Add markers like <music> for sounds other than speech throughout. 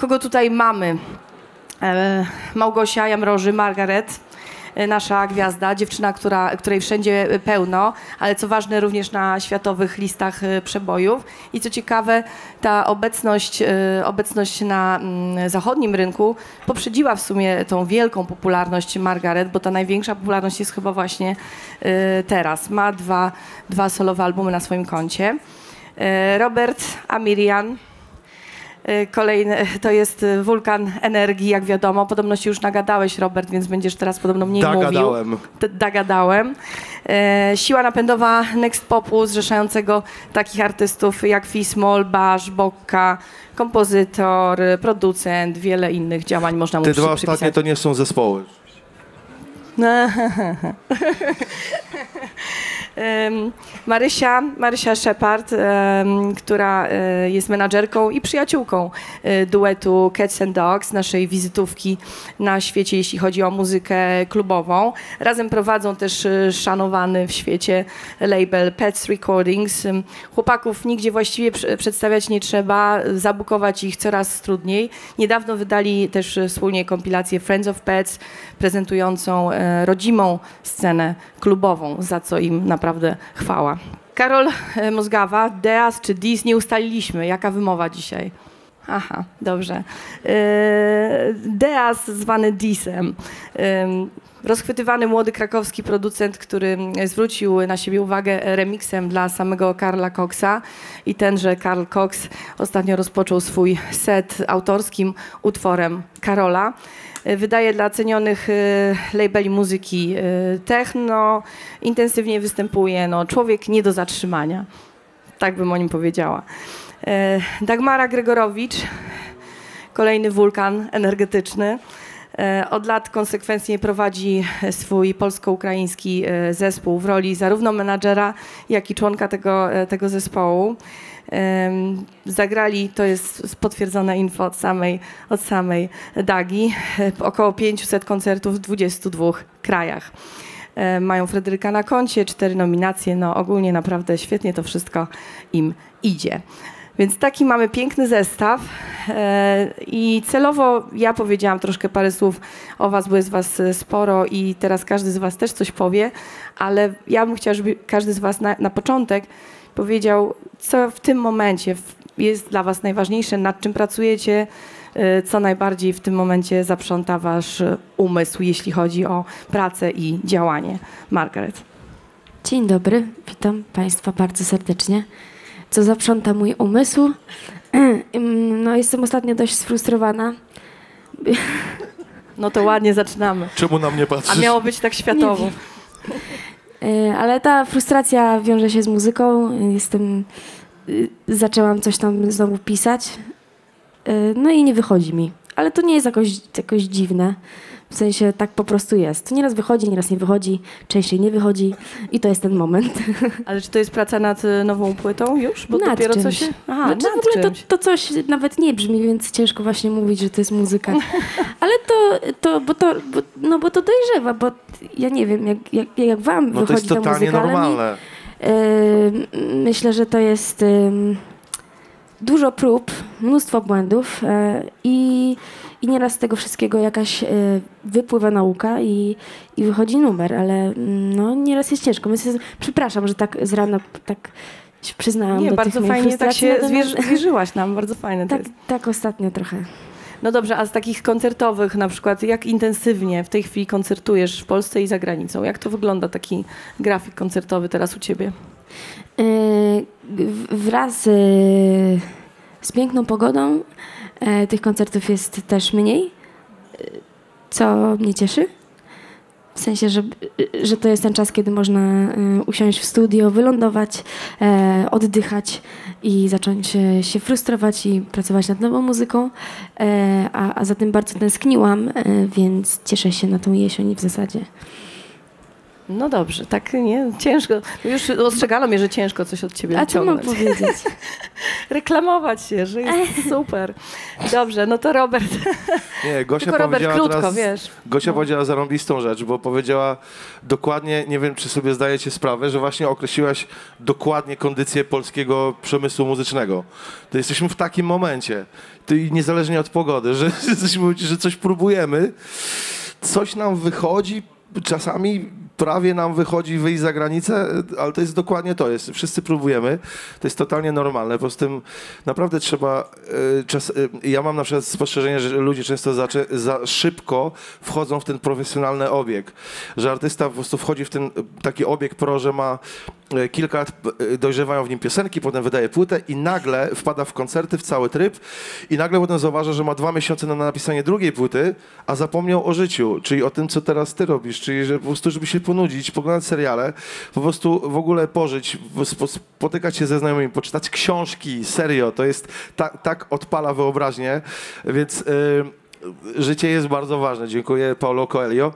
kogo tutaj mamy? E, Małgosia Jamroży, Margaret, e, nasza gwiazda, dziewczyna, która, której wszędzie pełno, ale co ważne również na światowych listach e, przebojów. I co ciekawe, ta obecność, obecność na mm, zachodnim rynku poprzedziła w sumie tą wielką popularność Margaret, bo ta największa popularność jest chyba właśnie teraz. Ma dwa, dwa solowe albumy na swoim koncie. Robert Amirian, Kolejny to jest y, wulkan energii, jak wiadomo. Podobno się już nagadałeś, Robert, więc będziesz teraz podobno mniej Dagadałem. mówił. Dagadałem. E, siła napędowa Next Popu, zrzeszającego takich artystów jak Fismol, Basz, Bokka, kompozytor, y, producent, wiele innych działań można mu Te przy- dwa przypisać. ostatnie to nie są zespoły. <laughs> Marysia, Marysia Shepard, która e, jest menadżerką i przyjaciółką e, duetu Cats and Dogs, naszej wizytówki na świecie, jeśli chodzi o muzykę klubową. Razem prowadzą też e, szanowany w świecie label Pets Recordings. Chłopaków nigdzie właściwie pr- przedstawiać nie trzeba, zabukować ich coraz trudniej. Niedawno wydali też wspólnie kompilację Friends of Pets, prezentującą e, rodzimą scenę klubową, za co im naprawdę chwała. Karol e, Mozgawa, Deas czy Dis nie ustaliliśmy. Jaka wymowa dzisiaj? Aha, dobrze. E, Deas zwany Disem. Rozchwytywany młody krakowski producent, który zwrócił na siebie uwagę remixem dla samego Karla Coxa i tenże Karl Cox ostatnio rozpoczął swój set autorskim utworem Karola. Wydaje dla cenionych e, labeli muzyki e, techno, intensywnie występuje, no, człowiek nie do zatrzymania. Tak bym o nim powiedziała. E, Dagmara Gregorowicz, kolejny wulkan energetyczny. E, Od lat konsekwentnie prowadzi swój polsko-ukraiński e, zespół w roli zarówno menadżera, jak i członka tego, e, tego zespołu. Zagrali, to jest potwierdzone info od samej, od samej Dagi, około 500 koncertów w 22 krajach. Mają Fryderyka na koncie, cztery nominacje, no ogólnie naprawdę świetnie to wszystko im idzie. Więc taki mamy piękny zestaw e, i celowo ja powiedziałam troszkę parę słów o was, bo jest was e, sporo i teraz każdy z was też coś powie, ale ja bym chciała, żeby każdy z was na, na początek powiedział, co w tym momencie jest dla was najważniejsze, nad czym pracujecie, e, co najbardziej w tym momencie zaprząta wasz umysł, jeśli chodzi o pracę i działanie. Margaret. Dzień dobry, witam Państwa bardzo serdecznie. Co zaprząta mój umysł? <clears throat> No, jestem ostatnio dość sfrustrowana. No to ładnie zaczynamy. Czemu na mnie A patrzysz? miało być tak światowo. Y, Ale ta frustracja wiąże się z muzyką. Jestem. y, Zaczęłam coś tam znowu pisać. Y, No i nie wychodzi mi. Ale to nie jest jakoś, jakoś dziwne. W sensie tak po prostu jest. To nieraz wychodzi, nieraz nie wychodzi, częściej nie wychodzi i to jest ten moment. <laughs> Ale czy to jest praca nad y, nową płytą już? Bo Nad dopiero czymś. się... Aha, znaczy, nad w ogóle to, czymś. to coś nawet nie brzmi, więc ciężko właśnie mówić, że to jest muzyka. <laughs> Ale to, to, bo to, bo, no bo to dojrzewa, bo ja nie wiem, jak, jak, jak wam No to wychodzi jest ta totalnie muzyka, ale mi, normalne. Yy, myślę, że to jest ym, dużo prób, mnóstwo błędów yy, i, i nieraz z tego wszystkiego jakaś yy, wypływa nauka i, i wychodzi numer, ale mm, no, nieraz jest ciężko. Że- przepraszam, że tak z rana tak się przyznałam Nie, do bardzo fajnie tak się natomiast- zwierzyłaś nam, bardzo fajne tak, tak ostatnio trochę. No dobrze, a z takich koncertowych na przykład, jak intensywnie w tej chwili koncertujesz w Polsce i za granicą? Jak to wygląda taki grafik koncertowy teraz u ciebie? Yy, wraz yy, z piękną pogodą yy, tych koncertów jest też mniej, co mnie cieszy. W sensie, że, że to jest ten czas, kiedy można usiąść w studio, wylądować, oddychać i zacząć się frustrować i pracować nad nową muzyką. A, a za tym bardzo tęskniłam, więc cieszę się na tą jesień w zasadzie. No dobrze, tak nie, ciężko. Już ostrzegano mnie, że ciężko coś od ciebie A co mam wyciągnąć. powiedzieć? <laughs> Reklamować się, że jest <laughs> super. Dobrze, no to Robert. <laughs> Nie, Gosia Tylko Robert, powiedziała krótko, teraz, wiesz. Gosia powiedziała zarąbistą rzecz, bo powiedziała dokładnie, nie wiem czy sobie zdajecie sprawę, że właśnie określiłaś dokładnie kondycję polskiego przemysłu muzycznego. To jesteśmy w takim momencie, to i niezależnie od pogody, że, jesteśmy, że coś próbujemy, coś nam wychodzi, czasami prawie nam wychodzi wyjść za granicę, ale to jest dokładnie to. Jest. Wszyscy próbujemy. To jest totalnie normalne. Poza tym naprawdę trzeba. y, Czas, y, ja mam na przykład spostrzeżenie, że ludzie często za, za szybko wchodzą w ten profesjonalny obieg. Że artysta po prostu wchodzi w ten taki obieg pro, że ma kilka lat, y, dojrzewają w nim piosenki, potem wydaje płytę i nagle wpada w koncerty, w cały tryb i nagle potem zauważa, że ma dwa miesiące na napisanie drugiej płyty, a zapomniał o życiu, czyli o tym, co teraz ty robisz, czyli że po prostu, żeby się ponudzić, poglądać seriale, po prostu w ogóle pożyć, spotykać się ze znajomymi, poczytać książki, serio, to jest, tak, tak odpala wyobraźnię, więc... y, Życie jest bardzo ważne. Dziękuję Paulo Coelho,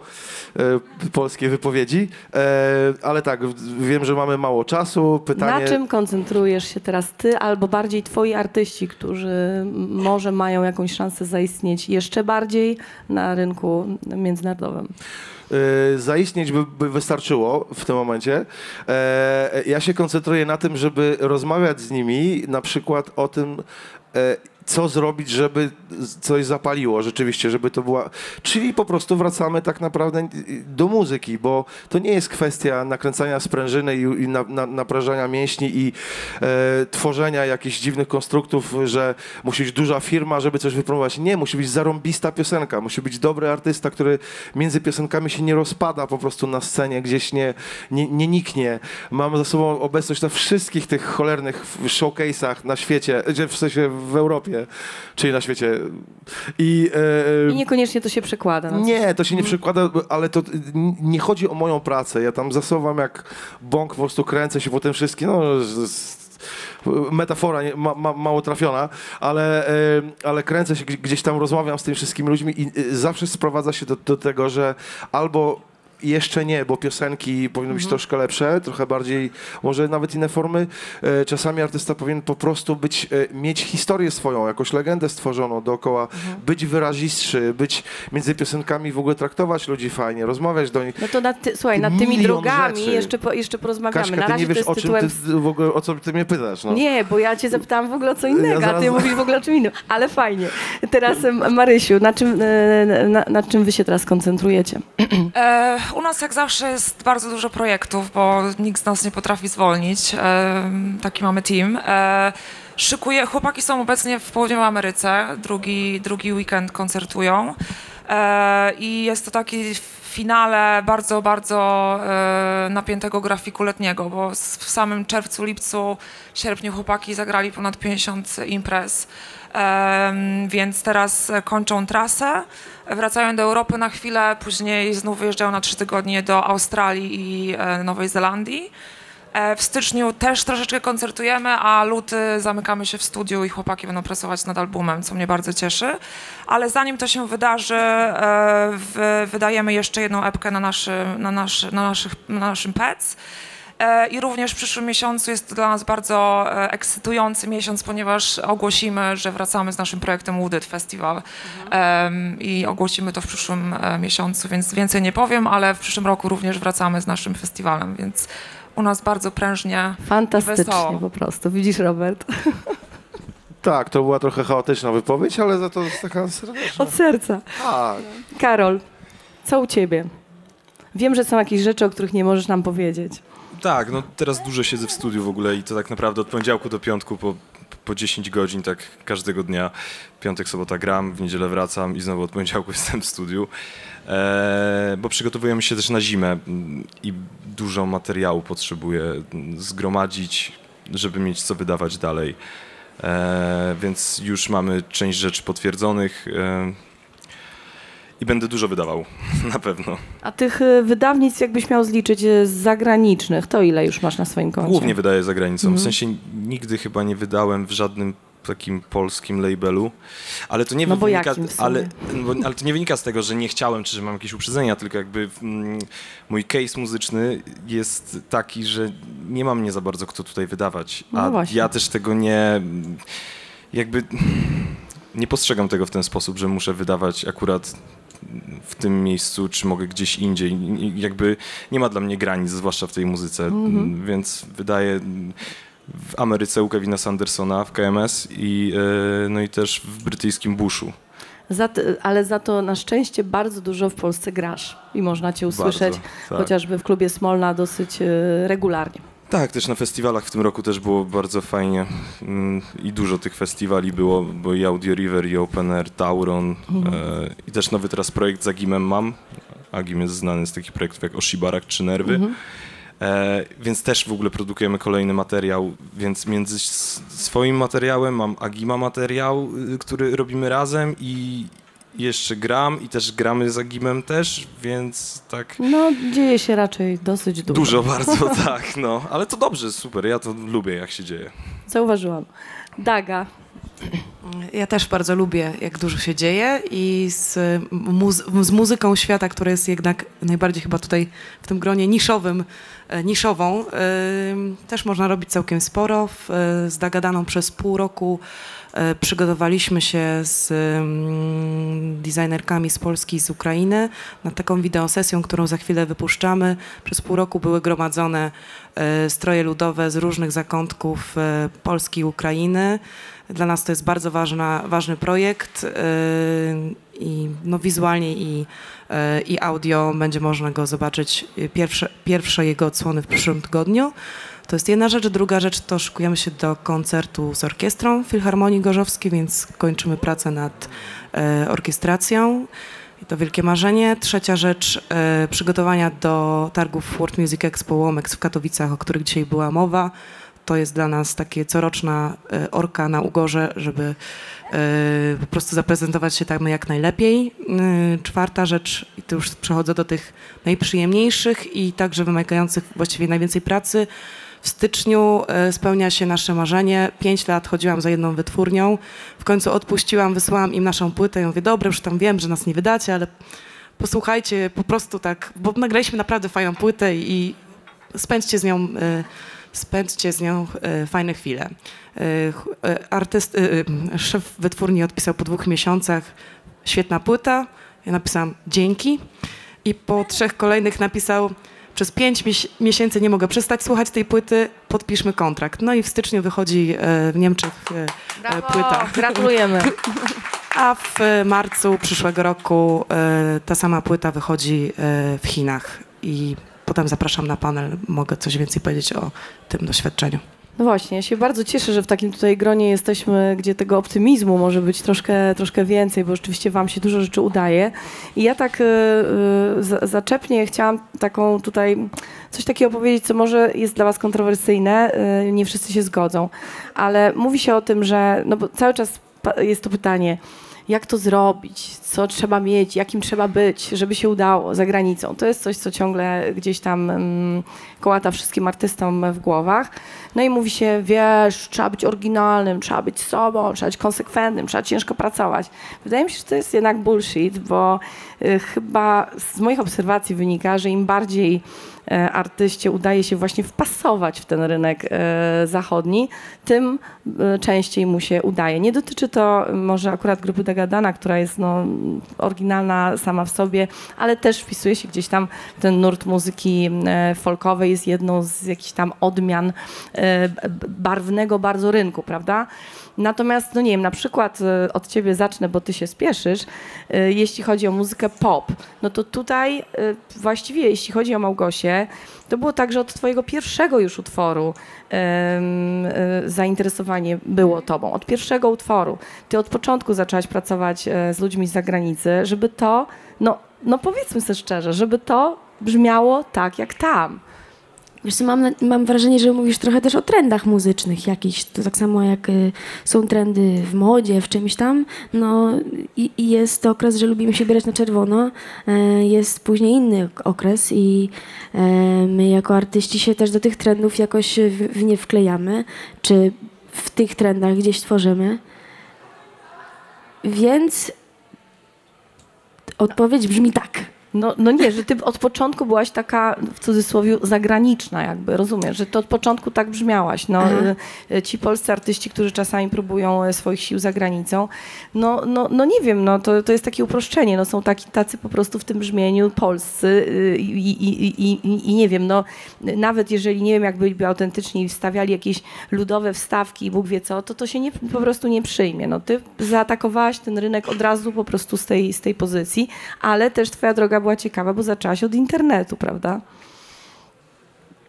y, polskie wypowiedzi. E, ale tak, wiem, że mamy mało czasu. Pytanie... Na czym koncentrujesz się teraz ty, albo bardziej twoi artyści, którzy może mają jakąś szansę zaistnieć jeszcze bardziej na rynku międzynarodowym? y, zaistnieć by, by wystarczyło w tym momencie. E, ja się koncentruję na tym, żeby rozmawiać z nimi na przykład o tym, e, co zrobić, żeby coś zapaliło rzeczywiście, żeby to była... Czyli po prostu wracamy tak naprawdę do muzyki, bo to nie jest kwestia nakręcania sprężyny i, i na, na, naprężania mięśni i e, tworzenia jakichś dziwnych konstruktów, że musi być duża firma, żeby coś wypromować. Nie, musi być zarąbista piosenka, musi być dobry artysta, który między piosenkami się nie rozpada po prostu na scenie, gdzieś nie, nie, nie niknie. Mamy za sobą obecność na wszystkich tych cholernych showcase'ach na świecie, w sensie w Europie, czyli na świecie. I, e, I niekoniecznie to się przekłada. nie, to się nie przekłada, ale to nie chodzi o moją pracę. Ja tam zasuwam jak bąk, po prostu kręcę się po tym wszystkim. No, metafora nie, ma, ma, mało trafiona, ale, e, ale kręcę się, gdzieś- gdzieś tam rozmawiam z tymi wszystkimi ludźmi i e, zawsze sprowadza się do, do tego, że albo jeszcze nie, bo piosenki powinny być troszkę lepsze, trochę bardziej, może nawet inne formy. E, Czasami artysta powinien po prostu być, e, mieć historię swoją, jakąś legendę stworzoną dookoła, być wyrazistszy, być między piosenkami w ogóle traktować ludzi fajnie, rozmawiać do nich. No to nad ty, słuchaj, nad tymi drogami rzeczy. jeszcze, po, jeszcze porozmawiamy. Kaśka, na ty razie nie wiesz to o czym tytułem... ty, w ogóle, o co ty mnie pytasz. No. Nie, bo ja cię zapytałam w ogóle o co innego, Ja a ty zaraz- mówisz w ogóle o czym innym. Ale fajnie. Teraz Marysiu, na czym, e, na, na czym wy się teraz koncentrujecie? E, u nas jak zawsze jest bardzo dużo projektów, bo nikt z nas nie potrafi zwolnić. Taki mamy team. E, szykuje, chłopaki są obecnie w Południowej Ameryce, drugi, drugi weekend koncertują. E, I jest to taki finale bardzo, bardzo e, napiętego grafiku letniego, bo w samym czerwcu, lipcu, sierpniu chłopaki zagrali ponad 50 imprez. Więc teraz kończą trasę, wracają do Europy na chwilę, później znów wyjeżdżają na trzy tygodnie do Australii i e, Nowej Zelandii. E, W styczniu też troszeczkę koncertujemy, a luty zamykamy się w studiu i chłopaki będą pracować nad albumem, co mnie bardzo cieszy. Ale zanim to się wydarzy, e, wydajemy jeszcze jedną epkę na, naszy, na, na, naszych, na naszym PEC. E, I również w przyszłym miesiącu jest to dla nas bardzo e, ekscytujący miesiąc, ponieważ ogłosimy, że wracamy z naszym projektem Wooded Festival Em, i ogłosimy to w przyszłym e, miesiącu, więc więcej nie powiem, ale w przyszłym roku również wracamy z naszym festiwalem, więc u nas bardzo prężnie. Fantastycznie Wesoło. po prostu. Widzisz, Robert? <laughs> Tak, to była trochę chaotyczna wypowiedź, ale za to jest taka serdeczna. Od serca. Tak. Karol, co u ciebie? Wiem, że są jakieś rzeczy, o których nie możesz nam powiedzieć. Tak, no teraz dużo siedzę w studiu w ogóle i to tak naprawdę od poniedziałku do piątku po, po 10 godzin, tak każdego dnia. Piątek, sobota gram, w niedzielę wracam i znowu od poniedziałku <laughs> jestem w studiu. E, bo przygotowujemy się też na zimę i dużo materiału potrzebuję zgromadzić, żeby mieć co wydawać dalej. E, więc już mamy część rzeczy potwierdzonych e, i będę dużo wydawał, <laughs> na pewno. A tych y, wydawnictw, jakbyś miał zliczyć y, z zagranicznych, to ile już masz na swoim koncie? Głównie wydaję za granicą. Mhm. W sensie nigdy chyba nie wydałem w żadnym takim polskim labelu, ale to nie No wynika, ale, no ale to nie wynika z tego, że nie chciałem, czy że mam jakieś uprzedzenia, tylko jakby mm, mój case muzyczny jest taki, że nie mam mnie za bardzo kto tutaj wydawać, No a właśnie. ja też tego nie, jakby nie postrzegam tego w ten sposób, że muszę wydawać akurat w tym miejscu, czy mogę gdzieś indziej. Jakby nie ma dla mnie granic, zwłaszcza w tej muzyce, Mhm. więc wydaje w Ameryce u Kevina Sandersona w KMS i, e, no i też w brytyjskim Bushu. Za ale za to na szczęście bardzo dużo w Polsce grasz i można cię usłyszeć Bardzo, tak. chociażby w klubie Smolna dosyć e, regularnie. Tak, też na festiwalach w tym roku też było bardzo fajnie mm, i dużo tych festiwali było, bo i Audio River, i Open Air, Tauron Mhm. e, i też nowy teraz projekt z Agimem mam. Agim jest znany z takich projektów jak Oshibarak czy Nerwy. Mhm. E, więc też w ogóle produkujemy kolejny materiał, więc między swoim materiałem mam Agima materiał, y, który robimy razem i jeszcze gram i też gramy z Agimem też, więc tak No, dzieje się raczej dosyć dużo. dużo <laughs> bardzo, tak, no. Ale to dobrze, super, ja to lubię jak się dzieje. Zauważyłam. Daga, Ja też bardzo lubię, jak dużo się dzieje i z, muzy- z muzyką świata, która jest jednak najbardziej chyba tutaj w tym gronie niszowym, e, niszową, ym, też można robić całkiem sporo. W, e, z Dagadaną przez pół roku przygotowaliśmy się z ym, designerkami z Polski i z Ukrainy na taką wideosesją, którą za chwilę wypuszczamy. Przez pół roku były gromadzone e, stroje ludowe z różnych zakątków e, Polski i Ukrainy. Dla nas to jest bardzo ważna, ważny projekt i no, wizualnie i, i audio będzie można go zobaczyć. Pierwsze, pierwsze jego odsłony w przyszłym tygodniu. To jest jedna rzecz. Druga rzecz to szykujemy się do koncertu z orkiestrą Filharmonii Gorzowskiej, więc kończymy pracę nad yy, orkiestracją. I to wielkie marzenie. Trzecia rzecz, yy, przygotowania do targów World Music Expo Łomex w Katowicach, o których dzisiaj była mowa to jest dla nas takie coroczna e, orka na Ugorze, żeby e, po prostu zaprezentować się tam jak najlepiej. E, Czwarta rzecz, i tu już przechodzę do tych najprzyjemniejszych i także wymagających właściwie najwięcej pracy. W styczniu e, spełnia się nasze marzenie. Pięć lat chodziłam za jedną wytwórnią. W końcu odpuściłam, wysłałam im naszą płytę i mówię, dobra, już tam wiem, że nas nie wydacie, ale posłuchajcie, po prostu tak, bo nagraliśmy naprawdę fajną płytę i spędźcie z nią e, spędźcie z nią e, fajne chwile. Ch- Artyst, szef wytwórni odpisał po dwóch miesiącach, świetna płyta. Ja napisałam dzięki i po trzech kolejnych napisał, przez pięć mies- miesięcy nie mogę przestać słuchać tej płyty, podpiszmy kontrakt. No i w styczniu wychodzi e, w Niemczech e, e, płyta. Gratulujemy. <laughs> A w marcu przyszłego roku ta sama płyta wychodzi w Chinach i potem zapraszam na panel, mogę coś więcej powiedzieć o tym doświadczeniu. No właśnie, ja się bardzo cieszę, że w takim tutaj gronie jesteśmy, gdzie tego optymizmu może być troszkę, troszkę więcej, bo rzeczywiście wam się dużo rzeczy udaje. I ja tak y, y, za- zaczepnie chciałam taką tutaj coś takiego powiedzieć, co może jest dla was kontrowersyjne, y, nie wszyscy się zgodzą, ale mówi się o tym, że, no bo cały czas jest to pytanie, jak to zrobić, co trzeba mieć, jakim trzeba być, żeby się udało za granicą. To jest coś, co ciągle gdzieś tam mm, kołata wszystkim artystom w głowach. No i mówi się, wiesz, trzeba być oryginalnym, trzeba być sobą, trzeba być konsekwentnym, trzeba ciężko pracować. Wydaje mi się, że to jest jednak bullshit, bo y, chyba z moich obserwacji wynika, że im bardziej artyście udaje się właśnie wpasować w ten rynek e, zachodni, tym e, częściej mu się udaje. Nie dotyczy to może akurat grupy Dagadana, która jest no, oryginalna sama w sobie, ale też wpisuje się gdzieś tam ten nurt muzyki e, folkowej, jest jedną z jakichś tam odmian e, barwnego bardzo rynku, prawda? Natomiast, no nie wiem, na przykład e, od ciebie zacznę, bo ty się spieszysz, e, jeśli chodzi o muzykę pop, no to tutaj e, właściwie jeśli chodzi o Małgosię, to było tak, że od twojego pierwszego już utworu e, zainteresowanie było tobą. Od pierwszego utworu. Ty od początku zaczęłaś pracować e, z ludźmi z zagranicy, żeby to, no, no powiedzmy sobie szczerze, żeby to brzmiało tak jak tam. Wiesz co, mam, mam wrażenie, że mówisz trochę też o trendach muzycznych jakichś. To tak samo jak y, są trendy w modzie, w czymś tam. No i, i jest okres, że lubimy się bierać na czerwono. E, jest później inny ok- okres i e, my jako artyści się też do tych trendów jakoś w, w nie wklejamy. Czy w tych trendach gdzieś tworzymy. Więc odpowiedź brzmi tak. No, no nie, że ty od początku byłaś taka, w cudzysłowie, zagraniczna jakby, rozumiesz, że ty od początku tak brzmiałaś. No, Aha. y, ci polscy artyści, którzy czasami próbują e, swoich sił za granicą, no, no, no nie wiem, no, to, to jest takie uproszczenie, no, są taki, tacy po prostu w tym brzmieniu polscy y, i, i, i, i, i nie wiem, no, nawet jeżeli nie wiem, jak byliby autentyczni i wstawiali jakieś ludowe wstawki i Bóg wie co, to to się nie, po prostu nie przyjmie. No, ty zaatakowałaś ten rynek od razu po prostu z tej, z tej pozycji, ale też twoja droga była ciekawa, bo zaczęłaś od internetu, prawda?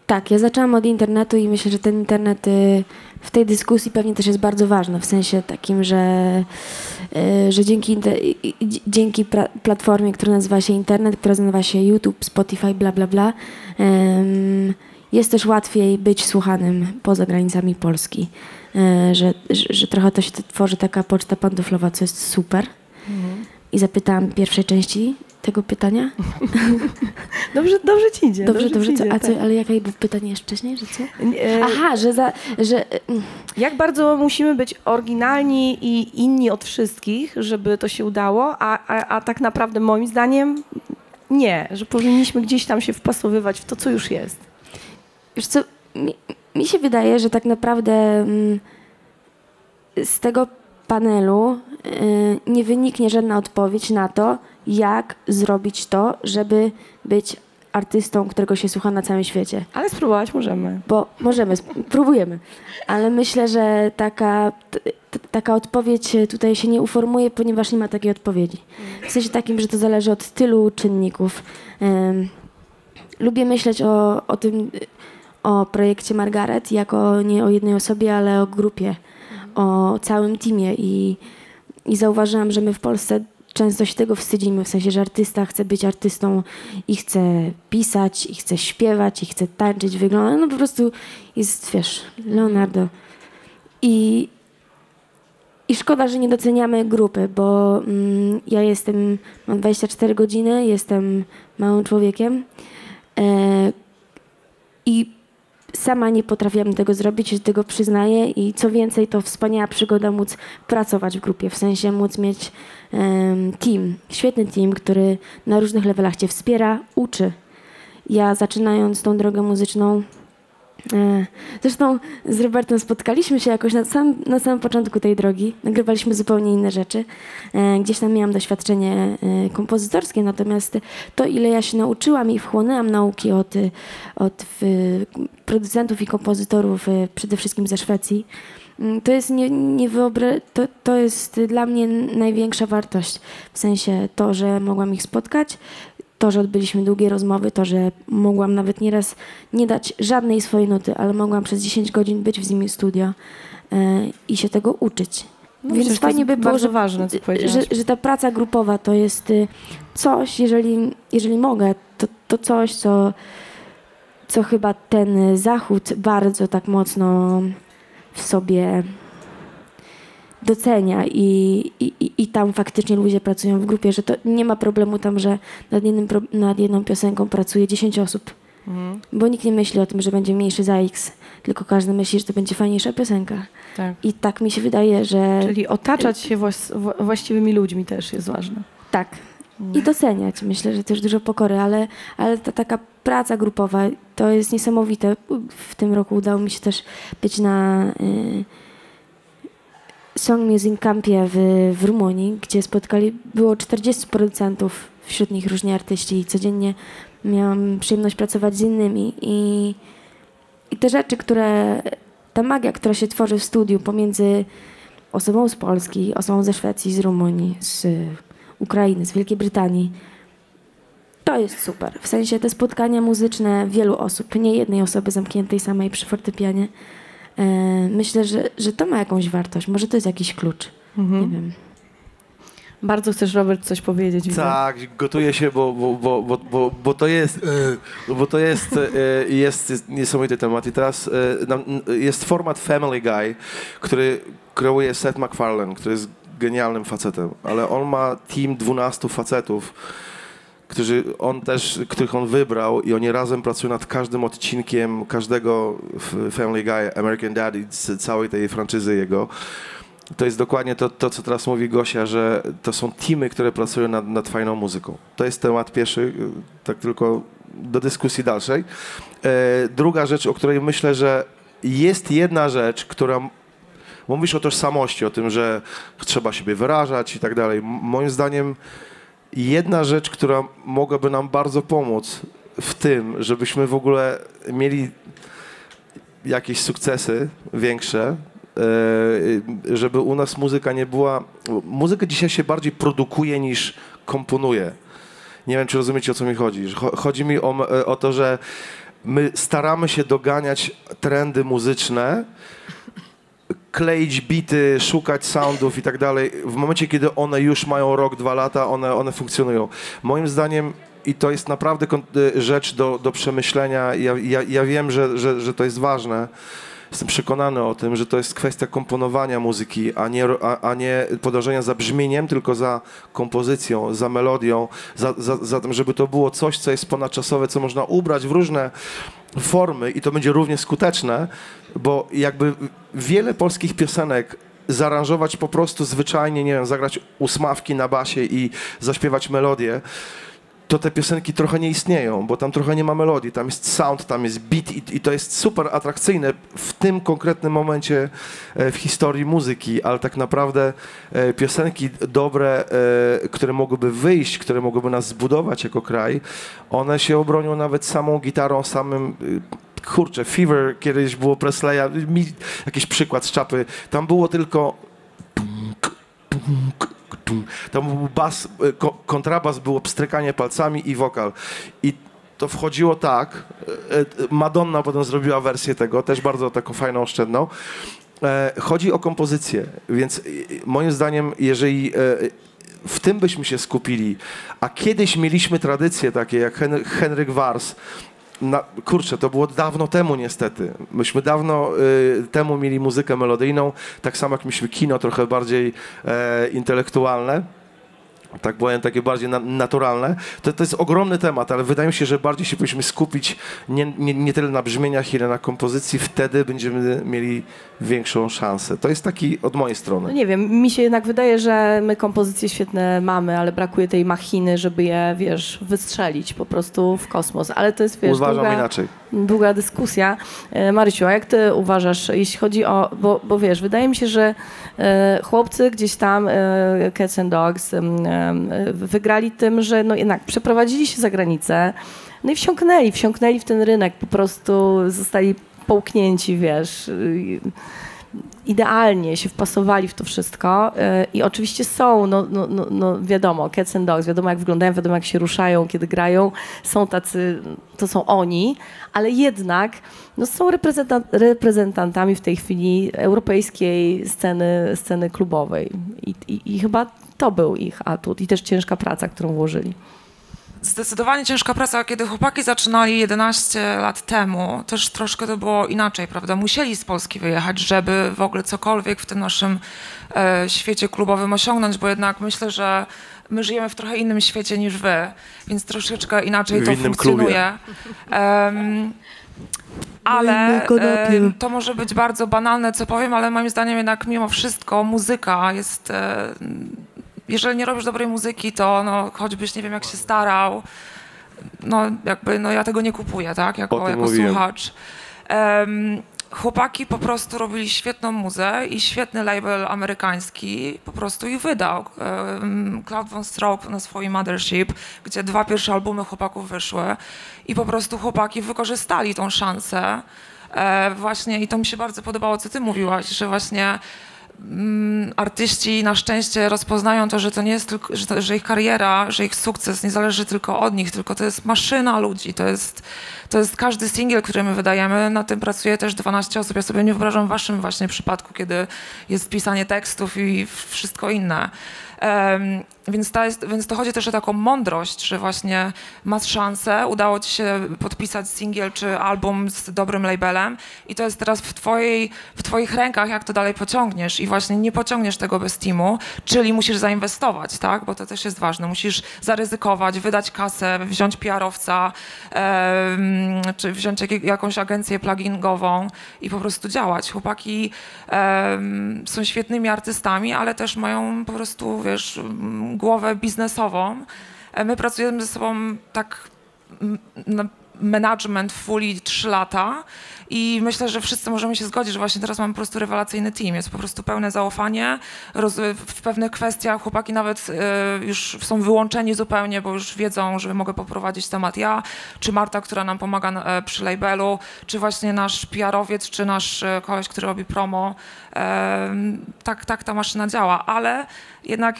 Tak, ja zaczęłam od internetu i myślę, że ten internet y, w tej dyskusji pewnie też jest bardzo ważny, w sensie takim, że, y, że dzięki, dzięki platformie, która nazywa się internet, która nazywa się YouTube, Spotify, bla, bla, bla, jest też łatwiej być słuchanym poza granicami Polski. Y, Że, że, że trochę to się tworzy taka poczta pantoflowa, co jest super. I zapytałam pierwszej części tego pytania. <laughs> Dobrze, dobrze ci idzie. Dobrze, dobrze, ci co, idzie, a co, tak. ale jakie było pytanie jeszcze wcześniej, że co? E, Aha, że za, że mm, Jak bardzo musimy być oryginalni i inni od wszystkich, żeby to się udało, a, a, a tak naprawdę moim zdaniem nie, że powinniśmy gdzieś tam się wpasowywać w to, co już jest. wiesz co, mi, mi się wydaje, że tak naprawdę mm, z tego panelu y, nie wyniknie żadna odpowiedź na to, jak zrobić to, żeby być artystą, którego się słucha na całym świecie. Ale spróbować możemy. Bo możemy, <laughs> próbujemy, ale myślę, że taka, taka odpowiedź tutaj się nie uformuje, ponieważ nie ma takiej odpowiedzi. W sensie takim, że to zależy od tylu czynników. Em, lubię myśleć o, o tym, o projekcie Margaret jako nie o jednej osobie, ale o grupie, o całym teamie i, i zauważyłam, że my w Polsce często się tego wstydzimy, w sensie, że artysta chce być artystą i chce pisać, i chce śpiewać, i chce tańczyć, wygląda, no po prostu jest, wiesz, Leonardo. I, i szkoda, że nie doceniamy grupy, bo mm, ja jestem, mam 24 godziny, jestem małym człowiekiem e, i sama nie potrafiłam tego zrobić, się tego przyznaję i co więcej, to wspaniała przygoda móc pracować w grupie, w sensie móc mieć em, team, świetny team, który na różnych levelach cię wspiera, uczy. Ja zaczynając tą drogę muzyczną, zresztą z Robertem spotkaliśmy się jakoś na, sam, na samym początku tej drogi, nagrywaliśmy zupełnie inne rzeczy. E, gdzieś tam miałam doświadczenie e, kompozytorskie, natomiast to, ile ja się nauczyłam i wchłonęłam nauki od, od producentów i kompozytorów, przede wszystkim ze Szwecji, mm, to jest, nie, nie wyobra- to, to jest dla mnie największa wartość. W sensie to, że mogłam ich spotkać, to, że odbyliśmy długie rozmowy, to, że mogłam nawet nieraz nie dać żadnej swojej nuty, ale mogłam przez 10 godzin być w studio e, i się tego uczyć. No Więc fajnie by było, że, ważne, że, że ta praca grupowa to jest y, coś, jeżeli, jeżeli mogę, to, to coś, co, co chyba ten Zachód bardzo tak mocno w sobie docenia i, i, i- tam faktycznie ludzie pracują w grupie, że to nie ma problemu tam, że nad, jednym, nad jedną piosenką pracuje 10 osób, Mhm. bo nikt nie myśli o tym, że będzie mniejszy za X, tylko każdy myśli, że to będzie fajniejsza piosenka. Tak. I tak mi się wydaje, że Czyli otaczać się włas- wła- właściwymi ludźmi też jest ważne. tak. I doceniać. Myślę, że też dużo pokory, ale, ale ta taka praca grupowa to jest niesamowite. W tym roku udało mi się też być na y, Song Music Campie w, w Rumunii, gdzie spotkali, było 40 producentów, wśród nich różni artyści i codziennie miałam przyjemność pracować z innymi i, i te rzeczy, które, ta magia, która się tworzy w studiu pomiędzy osobą z Polski, osobą ze Szwecji, z Rumunii, z Ukrainy, z Wielkiej Brytanii, to jest super. W sensie te spotkania muzyczne wielu osób, nie jednej osoby zamkniętej samej przy fortepianie. E, myślę, że, że to ma jakąś wartość. Może to jest jakiś klucz. Mhm. Nie wiem. Bardzo chcesz, Robert, coś powiedzieć. widzę. Tak, gotuję się, bo, bo, bo, bo, bo, bo to jest, e, bo to jest, e, jest, jest niesamowity temat. I teraz e, jest format Family Guy, który kreuje Seth MacFarlane, który jest genialnym facetem, ale on ma team 12 facetów, którzy on też, których on wybrał i oni razem pracują nad każdym odcinkiem każdego Family Guy, American Dad i c- całej tej franczyzy jego. To jest dokładnie to, to, co teraz mówi Gosia, że to są teamy, które pracują nad, nad fajną muzyką. To jest temat pierwszy, tak tylko do dyskusji dalszej. E, druga rzecz, o której myślę, że jest jedna rzecz, która mówisz o tożsamości, o tym, że trzeba siebie wyrażać i tak dalej. Moim zdaniem jedna rzecz, która mogłaby nam bardzo pomóc w tym, żebyśmy w ogóle mieli jakieś sukcesy większe, e, żeby u nas muzyka nie była... Muzyka dzisiaj się bardziej produkuje niż komponuje. Nie wiem, czy rozumiecie, o co mi chodzi. Chodzi mi o, m- o to, że my staramy się doganiać trendy muzyczne, kleić bity, szukać soundów i tak dalej. W momencie, kiedy one już mają rok, dwa lata, one, one funkcjonują. Moim zdaniem i to jest naprawdę y, rzecz do, do przemyślenia. Ja, ja, ja wiem, że, że, że to jest ważne. Jestem przekonany o tym, że to jest kwestia komponowania muzyki, a nie, a, a nie podążania za brzmieniem, tylko za kompozycją, za melodią, za, za, za tym, żeby to było coś, co jest ponadczasowe, co można ubrać w różne formy i to będzie równie skuteczne, bo jakby wiele polskich piosenek zaaranżować po prostu zwyczajnie, nie wiem, zagrać ósmawki na basie i zaśpiewać melodię, to te piosenki trochę nie istnieją, bo tam trochę nie ma melodii, tam jest sound, tam jest beat i, i to jest super atrakcyjne w tym konkretnym momencie e, w historii muzyki, ale tak naprawdę e, piosenki dobre, e, które mogłyby wyjść, które mogłyby nas zbudować jako kraj, one się obronią nawet samą gitarą, samym kurczę, Fever kiedyś było Presleya, mi jakiś przykład z czapy, tam było tylko tam był bas, ko- kontrabas, było pstrykanie palcami i wokal. I to wchodziło tak. y, y, Madonna potem zrobiła wersję tego, też bardzo taką fajną, oszczędną. E, Chodzi o kompozycję, więc moim zdaniem, jeżeli e, w tym byśmy się skupili, a kiedyś mieliśmy tradycje takie jak Hen- Henryk Wars, na, kurczę, to było dawno temu niestety. Myśmy dawno y, temu mieli muzykę melodyjną, tak samo jak mieliśmy kino trochę bardziej e, intelektualne. Tak powiem, takie bardziej na, naturalne. To, to jest ogromny temat, ale wydaje mi się, że bardziej się powinniśmy skupić nie, nie, nie tyle na brzmieniach, ile na kompozycji. Wtedy będziemy mieli większą szansę. To jest taki od mojej No strony. nie wiem, mi się jednak wydaje, że my kompozycje świetne mamy, ale brakuje tej machiny, żeby je, wiesz, wystrzelić po prostu w kosmos. Ale to jest, wiesz, Uważam długa, inaczej. Długa dyskusja. E, Marysiu, a jak ty uważasz, jeśli chodzi o, bo, bo wiesz, wydaje mi się, że e, chłopcy gdzieś tam, e, Cats and Dogs, wygrali tym, że no jednak przeprowadzili się za granicę, no i wsiąknęli, wsiąknęli w ten rynek, po prostu zostali połknięci, wiesz, idealnie się wpasowali w to wszystko y, i oczywiście są, no, no, no, no wiadomo, Cats and Dogs, wiadomo jak wyglądają, wiadomo jak się ruszają, kiedy grają, są tacy, to są oni, ale jednak no, są reprezentan- reprezentantami w tej chwili europejskiej sceny, sceny klubowej I, i, i chyba to był ich atut i też ciężka praca, którą włożyli. Zdecydowanie ciężka praca. Kiedy chłopaki zaczynali 11 lat temu, też troszkę to było inaczej, prawda? Musieli z Polski wyjechać, żeby w ogóle cokolwiek w tym naszym e, świecie klubowym osiągnąć, bo jednak myślę, że my żyjemy w trochę innym świecie niż wy, więc troszeczkę inaczej W to innym funkcjonuje. Em, ale to może być bardzo banalne, co powiem, ale moim zdaniem jednak mimo wszystko muzyka jest e, jeżeli nie robisz dobrej muzyki, to no, choćbyś nie wiem jak się starał, no jakby no ja tego nie kupuję, tak, jako, jako mówiłem. słuchacz. Em, chłopaki po prostu robili świetną muzę i świetny label amerykański po prostu ich wydał. Um, Cloud Von Stroke na swoim Mothership, gdzie dwa pierwsze albumy chłopaków wyszły i po prostu chłopaki wykorzystali tą szansę e, właśnie i to mi się bardzo podobało, co ty mówiłaś, że właśnie artyści na szczęście rozpoznają to, że to nie jest tylko, że, to, że ich kariera, że ich sukces nie zależy tylko od nich, tylko to jest maszyna ludzi, to jest, to jest każdy singiel, który my wydajemy, na tym pracuje też 12 osób. Ja sobie nie wyobrażam w waszym właśnie przypadku, kiedy jest pisanie tekstów i wszystko inne. Em, więc, jest, więc to chodzi też o taką mądrość, że właśnie masz szansę, udało ci się podpisać singiel czy album z dobrym labelem i to jest teraz w, twojej, w twoich rękach, jak to dalej pociągniesz. I właśnie nie pociągniesz tego bez teamu, czyli musisz zainwestować, tak, bo to też jest ważne, musisz zaryzykować, wydać kasę, wziąć PR-owca, czy wziąć jakie- jakąś agencję plugingową i po prostu działać. Chłopaki są świetnymi artystami, ale też mają po prostu, wiesz, głowę biznesową. E, My pracujemy ze sobą tak management fully 3 lata i myślę, że wszyscy możemy się zgodzić, że właśnie teraz mamy po prostu rewelacyjny team. Jest po prostu pełne zaufanie. W pewnych kwestiach chłopaki nawet e, już są wyłączeni zupełnie, bo już wiedzą, że mogę poprowadzić temat ja, czy Marta, która nam pomaga e, przy labelu, czy właśnie nasz PR-owiec, czy nasz e, koleś, który robi promo. Tak, tak ta maszyna działa, ale jednak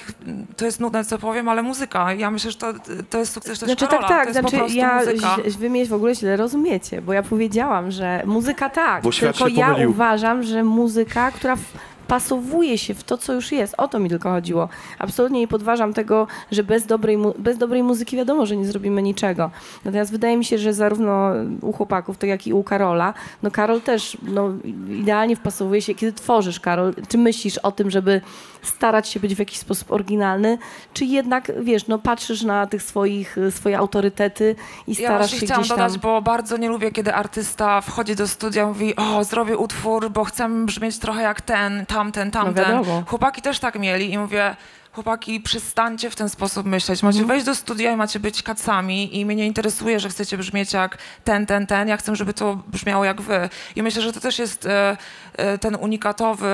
to jest nudne, co powiem, ale muzyka. Ja myślę, że to, to jest sukces też Znaczy Karola. tak, tak, to jest po znaczy prostu ja, muzyka. wy mnie w ogóle źle rozumiecie, bo ja powiedziałam, że muzyka tak, Bo świat tylko się ja pomylił. uważam, że muzyka, która wpasowuje się w to, co już jest, o to mi tylko chodziło. Absolutnie nie podważam tego, że bez dobrej, bez dobrej muzyki wiadomo, że nie zrobimy niczego. Natomiast wydaje mi się, że zarówno u chłopaków, tak jak i u Karola, no Karol też no, idealnie wpasowuje się, kiedy tworzysz, Karol, czy myślisz o tym, żeby starać się być w jakiś sposób oryginalny, czy jednak, wiesz, no patrzysz na tych swoich, swoje autorytety i Ja starasz właśnie się chciałam gdzieś tam... dodać, bo bardzo nie lubię, kiedy artysta wchodzi do studia i mówi, o, zrobię utwór, bo chcę brzmieć trochę jak ten, tamten, tamten. wiadomo. Chłopaki też tak mieli i mówię, chłopaki, przestańcie w ten sposób myśleć. Macie Mhm. wejść do studia i macie być kacami i mnie nie interesuje, że chcecie brzmieć jak ten, ten, ten. Ja chcę, żeby to brzmiało jak wy. I myślę, że to też jest e, e, ten unikatowy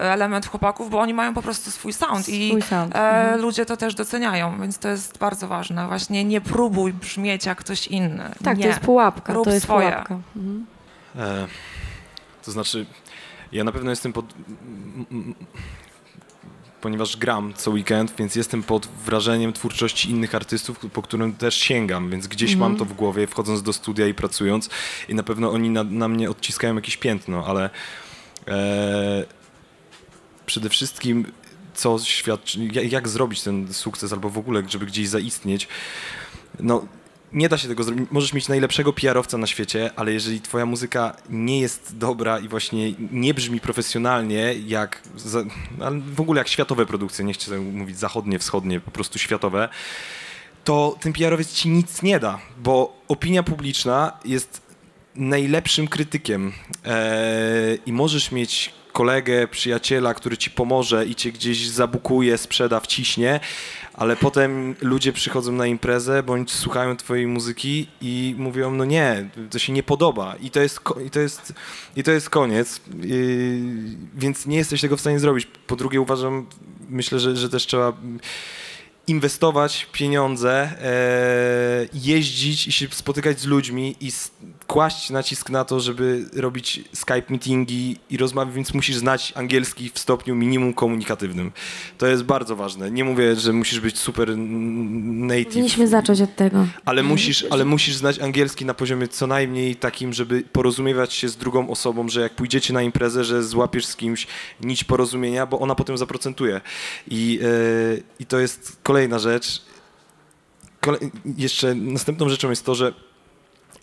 element chłopaków, bo oni mają po prostu swój sound i Swój sound. e, Mhm. ludzie to też doceniają, więc to jest bardzo ważne. Właśnie nie próbuj brzmieć jak ktoś inny. Tak, nie. to jest pułapka, Rób to jest swoje. pułapka. Mhm. E, to znaczy, ja na pewno jestem pod. Ponieważ gram co weekend, więc jestem pod wrażeniem twórczości innych artystów, po którym też sięgam, więc gdzieś mam to w głowie, wchodząc do studia i pracując, i na pewno oni na, na mnie odciskają jakieś piętno, ale e, przede wszystkim co świadczy, jak, jak zrobić ten sukces, albo w ogóle, żeby gdzieś zaistnieć, no nie da się tego zrobić. Możesz mieć najlepszego PR-owca na świecie, ale jeżeli twoja muzyka nie jest dobra i właśnie nie brzmi profesjonalnie, jak za, w ogóle jak światowe produkcje, nie chcę mówić zachodnie, wschodnie, po prostu światowe, to ten PR-owiec ci nic nie da, bo opinia publiczna jest najlepszym krytykiem eee, i możesz mieć kolegę, przyjaciela, który ci pomoże i cię gdzieś zabukuje, sprzeda, wciśnie, ale potem ludzie przychodzą na imprezę bądź słuchają twojej muzyki i mówią, no nie, to się nie podoba i to jest, i to jest, i to jest koniec, Yy, więc nie jesteś tego w stanie zrobić. Po drugie uważam, myślę, że, że też trzeba inwestować pieniądze, e, jeździć i się spotykać z ludźmi i kłaść nacisk na to, żeby robić Skype meetingi i rozmawiać, więc musisz znać angielski w stopniu minimum komunikatywnym. To jest bardzo ważne. Nie mówię, że musisz być super native. Powinniśmy zacząć od tego. Ale musisz, ale musisz znać angielski na poziomie co najmniej takim, żeby porozumiewać się z drugą osobą, że jak pójdziecie na imprezę, że złapiesz z kimś nić porozumienia, bo ona potem zaprocentuje. I, e, i to jest kolejna rzecz. Kole jeszcze następną rzeczą jest to, że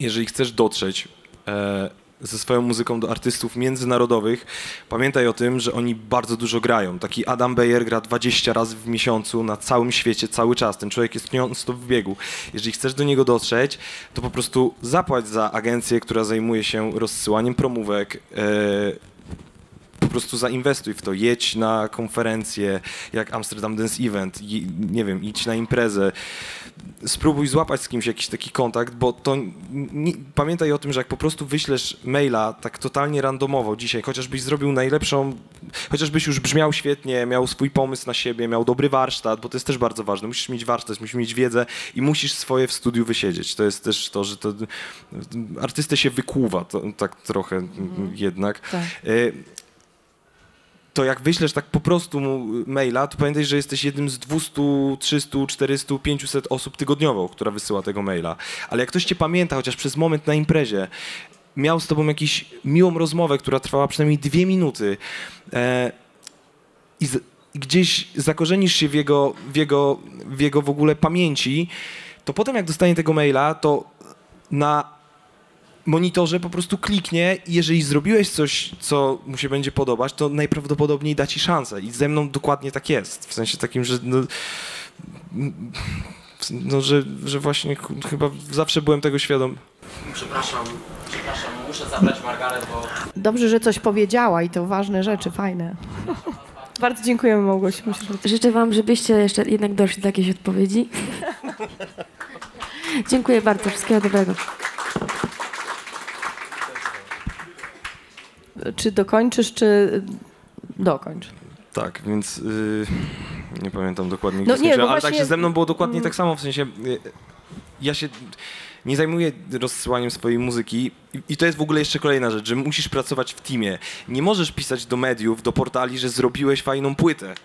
jeżeli chcesz dotrzeć e, ze swoją muzyką do artystów międzynarodowych, pamiętaj o tym, że oni bardzo dużo grają. Taki Adam Beyer gra 20 razy w miesiącu na całym świecie, cały czas. Ten człowiek jest non-stop w biegu. Jeżeli chcesz do niego dotrzeć, to po prostu zapłać za agencję, która zajmuje się rozsyłaniem promówek, e, po prostu zainwestuj w to, jedź na konferencję, jak Amsterdam Dance Event, nie wiem, idź na imprezę, spróbuj złapać z kimś jakiś taki kontakt, bo to nie, pamiętaj o tym, że jak po prostu wyślesz maila tak totalnie randomowo dzisiaj, chociażbyś zrobił najlepszą, chociażbyś już brzmiał świetnie, miał swój pomysł na siebie, miał dobry warsztat, bo to jest też bardzo ważne, musisz mieć warsztat, musisz mieć wiedzę i musisz swoje w studiu wysiedzieć. To jest też to, że to artystę się wykłuwa to, tak trochę jednak. Tak. To jak wyślesz tak po prostu mu maila, to pamiętaj, że jesteś jednym z 200, 300, 400, 500 osób tygodniowo, która wysyła tego maila. Ale jak ktoś cię pamięta, chociaż przez moment na imprezie, miał z tobą jakąś miłą rozmowę, która trwała przynajmniej dwie minuty e, i z, gdzieś zakorzenisz się w jego, w jego, w jego w ogóle pamięci, to potem jak dostanie tego maila, to na monitorze po prostu kliknie i jeżeli zrobiłeś coś, co mu się będzie podobać, to najprawdopodobniej da ci szansę. I ze mną dokładnie tak jest. W sensie takim, że no, no że, że właśnie chyba zawsze byłem tego świadom. Przepraszam, przepraszam, muszę zabrać Margaret, bo Dobrze, że coś powiedziała i to ważne rzeczy, fajne. <laughs> Bardzo dziękujemy Małgosiu. Myślę, że Życzę wam, żebyście jeszcze jednak doszli do jakiejś odpowiedzi. <laughs> Dziękuję bardzo. Wszystkiego dobrego. Czy dokończysz, czy dokończ? Tak, więc y, nie pamiętam dokładnie, No nie, ale właśnie- także ze mną było dokładnie tak samo, w sensie y, ja się nie zajmuję rozsyłaniem swojej muzyki i, i to jest w ogóle jeszcze kolejna rzecz, że musisz pracować w teamie. Nie możesz pisać do mediów, do portali, że zrobiłeś fajną płytę.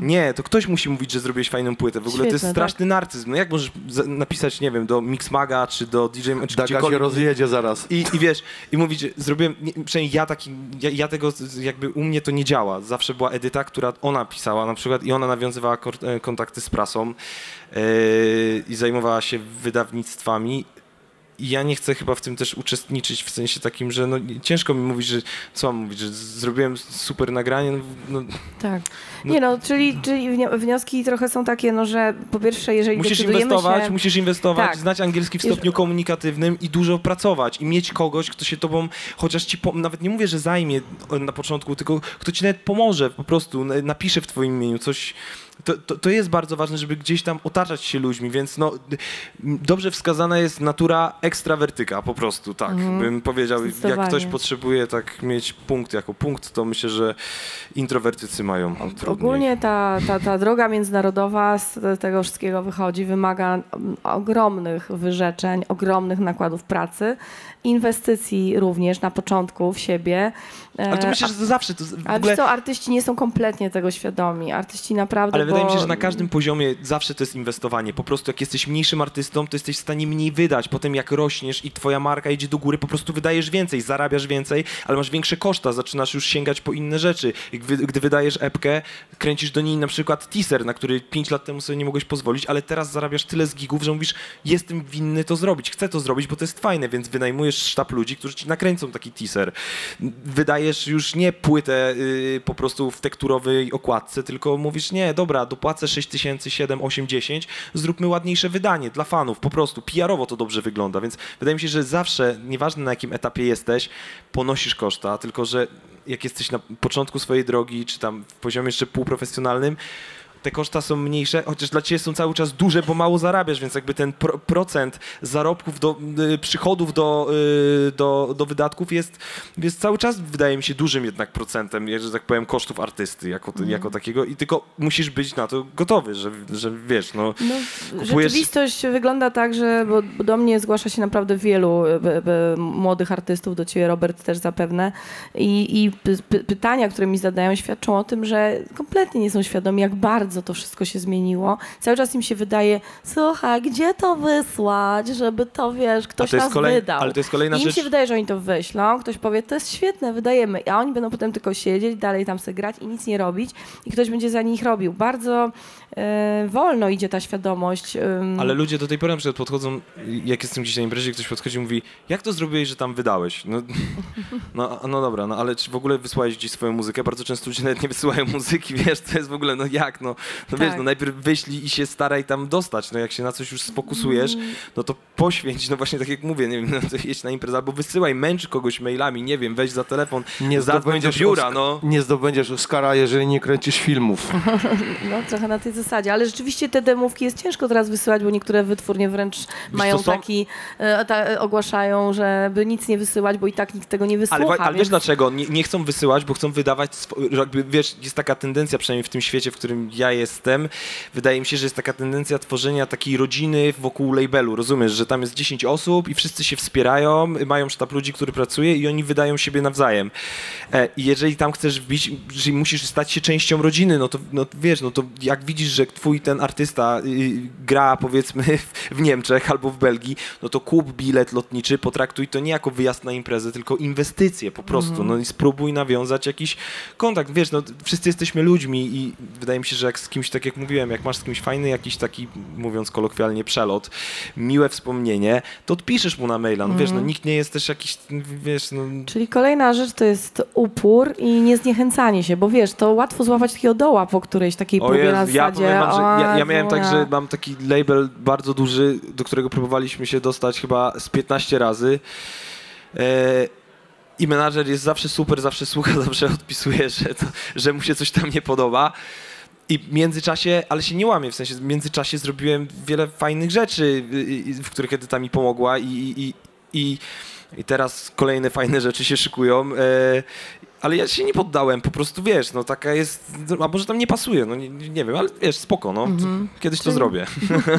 Nie, to ktoś musi mówić, że zrobiłeś fajną płytę. W ogóle to jest Świetne, straszny narcyzm. No jak możesz za- napisać, nie wiem, do Mixmaga czy do DJ, czy Daga się rozjedzie zaraz. I, I wiesz, i mówić, że zrobiłem, nie, przynajmniej ja taki, ja, ja tego, jakby u mnie to nie działa. Zawsze była Edyta, która ona pisała na przykład i ona nawiązywała kor- e, kontakty z prasą e, i zajmowała się wydawnictwami. I ja nie chcę chyba w tym też uczestniczyć w sensie takim, że no, ciężko mi mówić, że co mam mówić, że zrobiłem super nagranie, no, no, Tak. No- Nie no, czyli, czyli wnio- wnioski trochę są takie, no, że po pierwsze, jeżeli Musisz inwestować, się... musisz inwestować, Tak. znać angielski w stopniu komunikatywnym i dużo pracować i mieć kogoś, kto się tobą, chociaż ci, po, nawet nie mówię, że zajmie na początku, tylko kto ci nawet pomoże po prostu, napisze w twoim imieniu coś. To, to, to jest bardzo ważne, żeby gdzieś tam otaczać się ludźmi, więc no, dobrze wskazana jest natura ekstrawertyka po prostu, tak, bym powiedział. Jak ktoś potrzebuje tak mieć punkt jako punkt, to myślę, że introwertycy mają trudniej. Ogólnie ta, ta, ta droga międzynarodowa z tego wszystkiego wychodzi, wymaga mm, ogromnych wyrzeczeń, ogromnych nakładów pracy, inwestycji również na początku w siebie. Ale to E, myślę, że to zawsze, to w Ale ogóle... co, artyści nie są kompletnie tego świadomi. Artyści naprawdę, Ale wydaje mi się, bo- że na każdym poziomie zawsze to jest inwestowanie. Po prostu jak jesteś mniejszym artystą, to jesteś w stanie mniej wydać. Potem jak rośniesz i twoja marka idzie do góry, po prostu wydajesz więcej, zarabiasz więcej, ale masz większe koszta, zaczynasz już sięgać po inne rzeczy. Gdy wydajesz epkę, kręcisz do niej na przykład teaser, na który 5 lat temu sobie nie mogłeś pozwolić, ale teraz zarabiasz tyle z gigów, że mówisz, jestem winny to zrobić, chcę to zrobić, bo to jest fajne, więc wynajmujesz sztab ludzi, którzy ci nakręcą taki teaser. Wydajesz już nie płytę y, po prostu w tekturowej okładce, tylko mówisz, nie, dobra, dopłacę 6 tysięcy, 7, 8, 10, zróbmy ładniejsze wydanie dla fanów, po prostu. PR-owo to dobrze wygląda, więc wydaje mi się, że zawsze, nieważne na jakim etapie jesteś, ponosisz koszta, tylko że jak jesteś na początku swojej drogi, czy tam w poziomie jeszcze półprofesjonalnym, te koszta są mniejsze, chociaż dla ciebie są cały czas duże, bo mało zarabiasz, więc jakby ten pro, procent zarobków do y, przychodów do, y, do, do wydatków jest, jest cały czas, wydaje mi się, dużym jednak procentem, że tak powiem, kosztów artysty jako, jako takiego. I tylko musisz być na to gotowy, że, że wiesz, no... No, Kupujesz- rzeczywistość wygląda tak, że bo do mnie zgłasza się naprawdę wielu b, b, młodych artystów, do ciebie Robert też zapewne. I, i py, py, pytania, które mi zadają świadczą o tym, że kompletnie nie są świadomi, jak bardzo to wszystko się zmieniło. Cały czas im się wydaje, słuchaj, gdzie to wysłać, żeby to, wiesz, ktoś nas kolej- wydał. ale to jest kolejna I im rzecz- się wydaje, że oni to wyślą, ktoś powie, to jest świetne, wydajemy, a oni będą potem tylko siedzieć, dalej tam sobie grać i nic nie robić i ktoś będzie za nich robił. Bardzo e, wolno idzie ta świadomość. ym, Ale ludzie do tej pory na przykład podchodzą, jak jestem gdzieś na imprezie, ktoś podchodzi i mówi, jak to zrobiłeś, że tam wydałeś? No, <laughs> no, no dobra, no ale czy w ogóle wysłałeś gdzieś swoją muzykę? Bardzo często ludzie nawet nie wysyłają muzyki, <laughs> wiesz, to jest w ogóle, no jak, no, no wiesz, Tak. no najpierw wyślij i się staraj tam dostać, no jak się na coś już sfokusujesz, no to poświęć, no właśnie tak jak mówię, nie wiem, <laughs> no to jedź na imprezę, albo wysyłaj, męcz kogoś mailami, nie wiem, weź za telefon, Nie zadzwoń do zdobędziesz, biura, no. nie zdobędziesz Oscara, jeżeli nie kręcisz filmów. <laughs> No trochę na tej zasadzie, ale rzeczywiście te demówki jest ciężko teraz wysyłać, bo niektóre wytwórnie wręcz mają co, są- taki, e, ta, e, ogłaszają, żeby nic nie wysyłać, bo i tak nikt tego nie wysłucha. Ale, ale wiesz więc... dlaczego? Nie, nie chcą wysyłać, bo chcą wydawać, jakby, wiesz, jest taka tendencja, przynajmniej w tym świecie, w którym ja ja jestem, wydaje mi się, że jest taka tendencja tworzenia takiej rodziny wokół labelu, rozumiesz, że tam jest 10 osób i wszyscy się wspierają, mają sztab ludzi, który pracuje i oni wydają siebie nawzajem. E, I jeżeli tam chcesz wbić, jeżeli musisz stać się częścią rodziny, no to no, wiesz, no to jak widzisz, że twój ten artysta y, gra powiedzmy <laughs> w, Niemczech albo w Belgii, no to kup bilet lotniczy, potraktuj to nie jako wyjazd na imprezę, tylko inwestycje po prostu, no i spróbuj nawiązać jakiś kontakt. Wiesz, no wszyscy jesteśmy ludźmi i wydaje mi się, że jak z kimś, tak jak mówiłem, jak masz z kimś fajny jakiś taki, mówiąc kolokwialnie, przelot, miłe wspomnienie, to odpiszesz mu na maila. No wiesz, no nikt nie jest też jakiś, wiesz, no Czyli kolejna rzecz to jest upór i niezniechęcanie się, bo wiesz, to łatwo złapać takiego doła po którejś takiej O próbie na Jezu, ja, zasadzie. wam, że ja, ja o, miałem tak, ja. że mam taki label bardzo duży, do którego próbowaliśmy się dostać chyba z 15 razy. E, I menadżer jest zawsze super, zawsze słucha, <laughs> zawsze odpisuje, że, to, że mu się coś tam nie podoba. I w międzyczasie, ale się nie łamie, w sensie w międzyczasie zrobiłem wiele fajnych rzeczy, y, y, w których Edyta mi pomogła i, i, i, i, i teraz kolejne fajne rzeczy się szykują. Ale ja się nie poddałem, po prostu wiesz, no taka jest, a może tam nie pasuje, no nie, nie wiem, ale wiesz, spoko, no, kiedyś to Czyli- zrobię.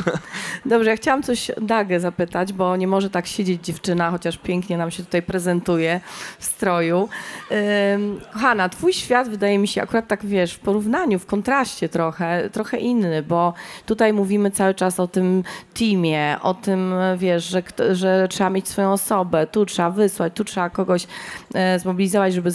<laughs> Dobrze, ja chciałam coś Dagę zapytać, bo nie może tak siedzieć dziewczyna, chociaż pięknie nam się tutaj prezentuje w stroju. Ym, kochana, twój świat wydaje mi się akurat tak, wiesz, w porównaniu, w kontraście trochę, trochę inny, bo tutaj mówimy cały czas o tym teamie, o tym, wiesz, że, że trzeba mieć swoją osobę, tu trzeba wysłać, tu trzeba kogoś e, zmobilizować, żeby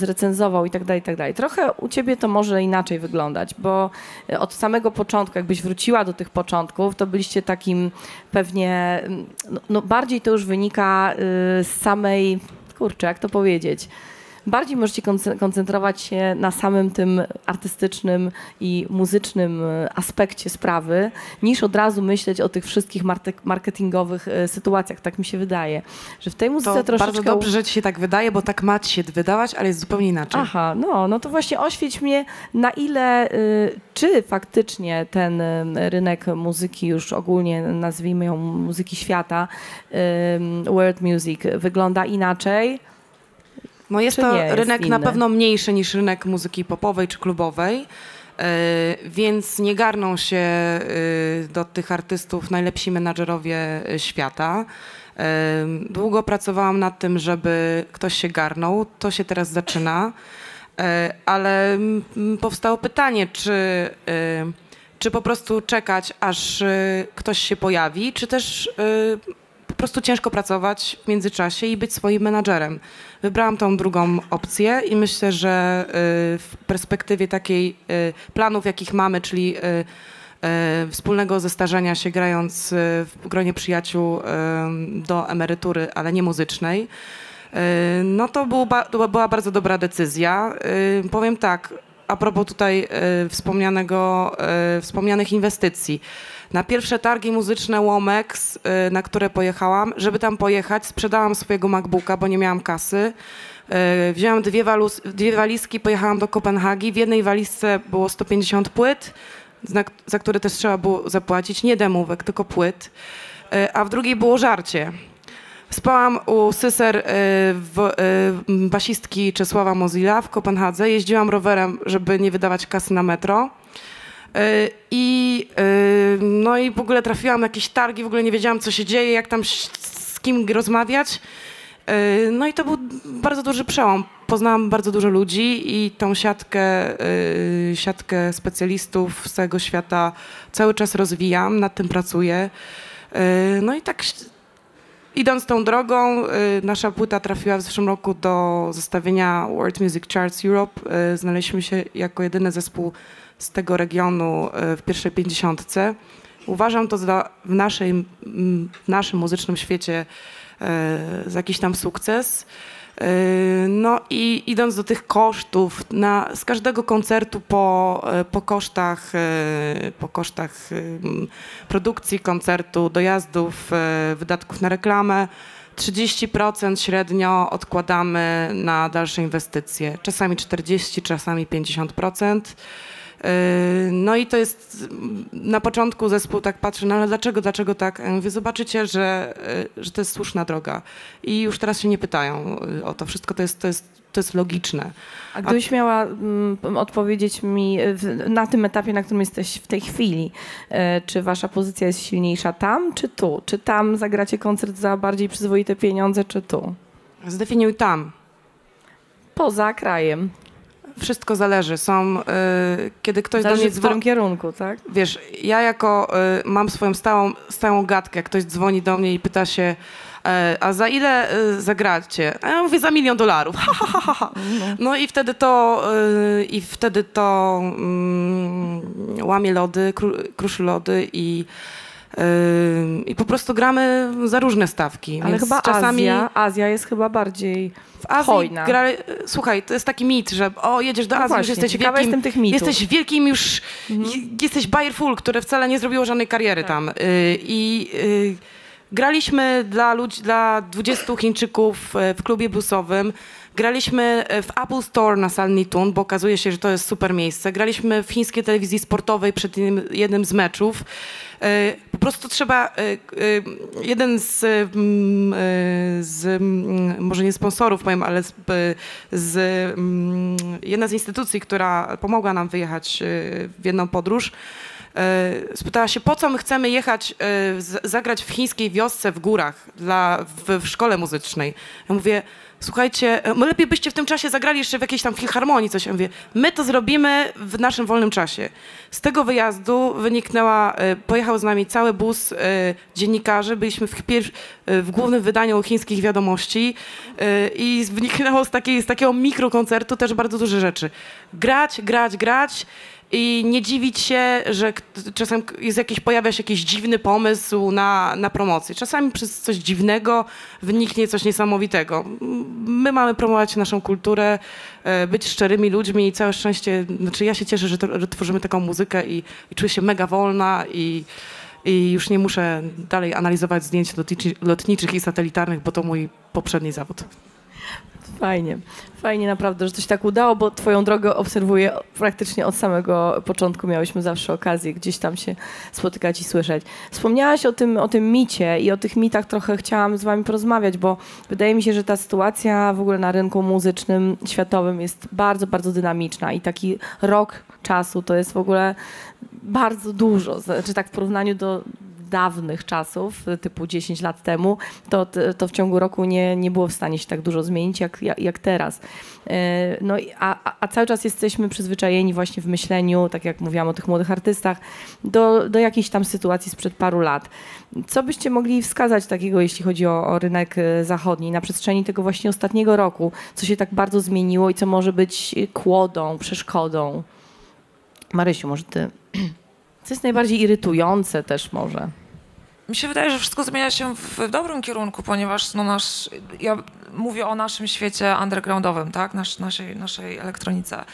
i tak dalej, i tak dalej. Trochę u ciebie to może inaczej wyglądać, bo e, od samego początku, jakbyś wróciła do tych początków, to byliście takim pewnie, mm, no, no bardziej to już wynika y, z samej, kurczę, jak to powiedzieć, bardziej możecie konce- koncentrować się na samym tym artystycznym i muzycznym y, aspekcie sprawy, niż od razu myśleć o tych wszystkich marketingowych y, sytuacjach. Tak mi się wydaje, że w tej muzyce To troszeczkę... bardzo dobrze, że ci się tak wydaje, bo tak ma ci się wydawać, ale jest zupełnie inaczej. Aha, no, no to właśnie oświeć mnie, na ile, y, czy faktycznie ten rynek muzyki, już ogólnie nazwijmy ją muzyki świata, world music, wygląda inaczej. No jest to jest rynek na inny? pewno mniejszy niż rynek muzyki popowej czy klubowej, e, więc nie garną się e, do tych artystów najlepsi menadżerowie e, świata. Długo pracowałam nad tym, żeby ktoś się garnął. To się teraz zaczyna, ale powstało pytanie, czy, czy po prostu czekać, aż ktoś się pojawi, czy też prostu ciężko pracować w międzyczasie i być swoim menadżerem. Wybrałam tą drugą opcję i myślę, że y, w perspektywie takiej y, planów, jakich mamy, czyli y, wspólnego zestarzenia się grając w gronie przyjaciół do emerytury, ale nie muzycznej, no to, była bardzo dobra decyzja. Powiem tak, a propos tutaj wspomnianego, wspomnianych inwestycji. Na pierwsze targi muzyczne Womex, y, na które pojechałam, żeby tam pojechać, sprzedałam swojego MacBooka, bo nie miałam kasy. Y, Wzięłam dwie, walus, dwie walizki, pojechałam do Kopenhagi. W jednej walizce było 150 płyt, za, które też trzeba było zapłacić, nie demówek, tylko płyt. Y, A w drugiej było żarcie. Spałam u syser w, basistki Czesława Mozilla w Kopenhadze. Jeździłam rowerem, żeby nie wydawać kasy na metro. Y, I, y, no i w ogóle trafiłam na jakieś targi, w ogóle nie wiedziałam, co się dzieje, jak tam z kim rozmawiać. Y, No i to był bardzo duży przełom. Poznałam bardzo dużo ludzi i tą siatkę, siatkę specjalistów z całego świata cały czas rozwijam, nad tym pracuję. No i tak idąc tą drogą, nasza płyta trafiła w zeszłym roku do zestawienia World Music Charts Europe. Znaleźliśmy się jako jedyny zespół z tego regionu y, w pierwszej pięćdziesiątce. Uważam to za w, naszej, w naszym muzycznym świecie y, za jakiś tam sukces. Y, No i idąc do tych kosztów, na, z każdego koncertu po, po kosztach, po kosztach produkcji koncertu, dojazdów, wydatków na reklamę, 30% średnio odkładamy na dalsze inwestycje. Czasami 40, czasami 50%. No i to jest mm, na początku zespół tak patrzy, no ale dlaczego, dlaczego tak? Ja mówię, zobaczycie, że, y, że to jest słuszna droga. I już teraz się nie pytają y, o to wszystko, to jest, to jest, to jest logiczne. A gdybyś miała mm, odpowiedzieć mi w, na tym etapie, na którym jesteś w tej chwili, e, czy wasza pozycja jest silniejsza tam, czy tu? Czy tam zagracie koncert za bardziej przyzwoite pieniądze, czy tu? Zdefiniuj tam. Poza krajem. Wszystko zależy. Są, y, kiedy ktoś do Zależy mnie w którym kierunku, tak? wiesz, ja jako y, mam swoją stałą, stałą gadkę, ktoś dzwoni do mnie i pyta się, e, a za ile y, zagracie? A ja mówię, za milion dolarów. <laughs> Ha, ha, ha, ha, ha. No i wtedy to, y, i wtedy to mm, łamie lody, kru, kruszy lody i i po prostu gramy za różne stawki. Ale chyba czasami Azja, Azja jest chyba bardziej w Azji hojna. gra, słuchaj, to jest taki mit, że o, jedziesz do No Azji, już właśnie, jesteś wielkim, jestem tych mitów. Mhm. jesteś wielkim już, j- jesteś Bayerful, które wcale nie zrobiło żadnej kariery Tak. tam. Y, I y, graliśmy dla ludzi, dla 20 Chińczyków y, w klubie busowym. Graliśmy y, w Apple Store na Salnitun, bo okazuje się, że to jest super miejsce. Graliśmy w chińskiej telewizji sportowej przed jednym, z meczów. Y, Po prostu trzeba, y, jeden z, z może nie sponsorów powiem, ale z, z jedna z instytucji, która pomogła nam wyjechać w jedną podróż, spytała się, po co my chcemy jechać, zagrać w chińskiej wiosce w górach dla, w, w szkole muzycznej. Ja mówię, słuchajcie, e, lepiej byście w tym czasie zagrali jeszcze w jakiejś tam filharmonii coś. Mówię, my to zrobimy w naszym wolnym czasie. Z tego wyjazdu wyniknęła, e, pojechał z nami cały bus e, dziennikarzy, byliśmy w, pier- w głównym wydaniu chińskich wiadomości i wyniknęło z, takiej, z takiego mikrokoncertu też bardzo duże rzeczy. Grać, grać, grać i nie dziwić się, że czasem jest jakiś, pojawia się jakiś dziwny pomysł na, na promocję. Czasami przez coś dziwnego wyniknie coś niesamowitego. My mamy promować naszą kulturę, e, być szczerymi ludźmi i całe szczęście, znaczy ja się cieszę, że, to, że tworzymy taką muzykę i, i czuję się mega wolna i, i już nie muszę dalej analizować zdjęć lotniczy, lotniczych i satelitarnych, bo to mój poprzedni zawód. Fajnie. Fajnie naprawdę, że to się tak udało, bo twoją drogę obserwuję praktycznie od samego początku. Miałyśmy zawsze okazję gdzieś tam się spotykać i słyszeć. Wspomniałaś o tym, o tym micie i o tych mitach trochę chciałam z wami porozmawiać, bo wydaje mi się, że ta sytuacja w ogóle na rynku muzycznym światowym jest bardzo, bardzo dynamiczna i taki rok czasu to jest w ogóle bardzo dużo. Znaczy tak w porównaniu do dawnych czasów, typu 10 lat temu, to, to w ciągu roku nie, nie było w stanie się tak dużo zmienić jak, jak, teraz. E, No, a- a cały czas jesteśmy przyzwyczajeni właśnie w myśleniu, tak jak mówiłam o tych młodych artystach, do, do jakiejś tam sytuacji sprzed paru lat. Co byście mogli wskazać takiego, jeśli chodzi o, o rynek e, zachodni, na przestrzeni tego właśnie ostatniego roku, co się tak bardzo zmieniło i co może być kłodą, przeszkodą? Marysiu, może ty... <clears throat> Co jest najbardziej irytujące też może? Mi się wydaje, że wszystko zmienia się w, dobrym kierunku, ponieważ no nasz, ja mówię o naszym świecie undergroundowym, tak, Nasz, naszej, naszej elektronice.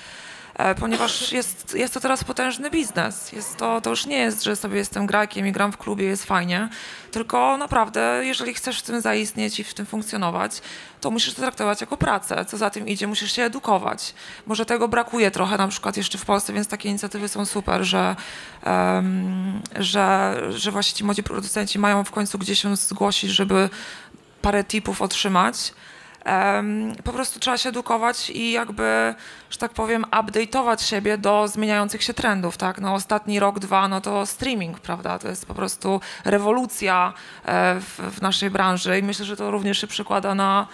E, Ponieważ jest, jest to teraz potężny biznes. Jest to, to już nie jest, że sobie jestem grakiem i gram w klubie, jest fajnie. Tylko naprawdę, jeżeli chcesz w tym zaistnieć i w tym funkcjonować, to musisz to traktować jako pracę. Co za tym idzie, musisz się edukować. Może tego brakuje trochę na przykład jeszcze w Polsce, więc takie inicjatywy są super, że, em, że, że właśnie ci młodzi producenci mają w końcu gdzieś się zgłosić, żeby parę tipów otrzymać. Po prostu trzeba się edukować i jakby, że tak powiem, update'ować siebie do zmieniających się trendów, tak? No ostatni rok, dwa, no to streaming, prawda? To jest po prostu rewolucja e, w, w naszej branży i myślę, że to również się przekłada na,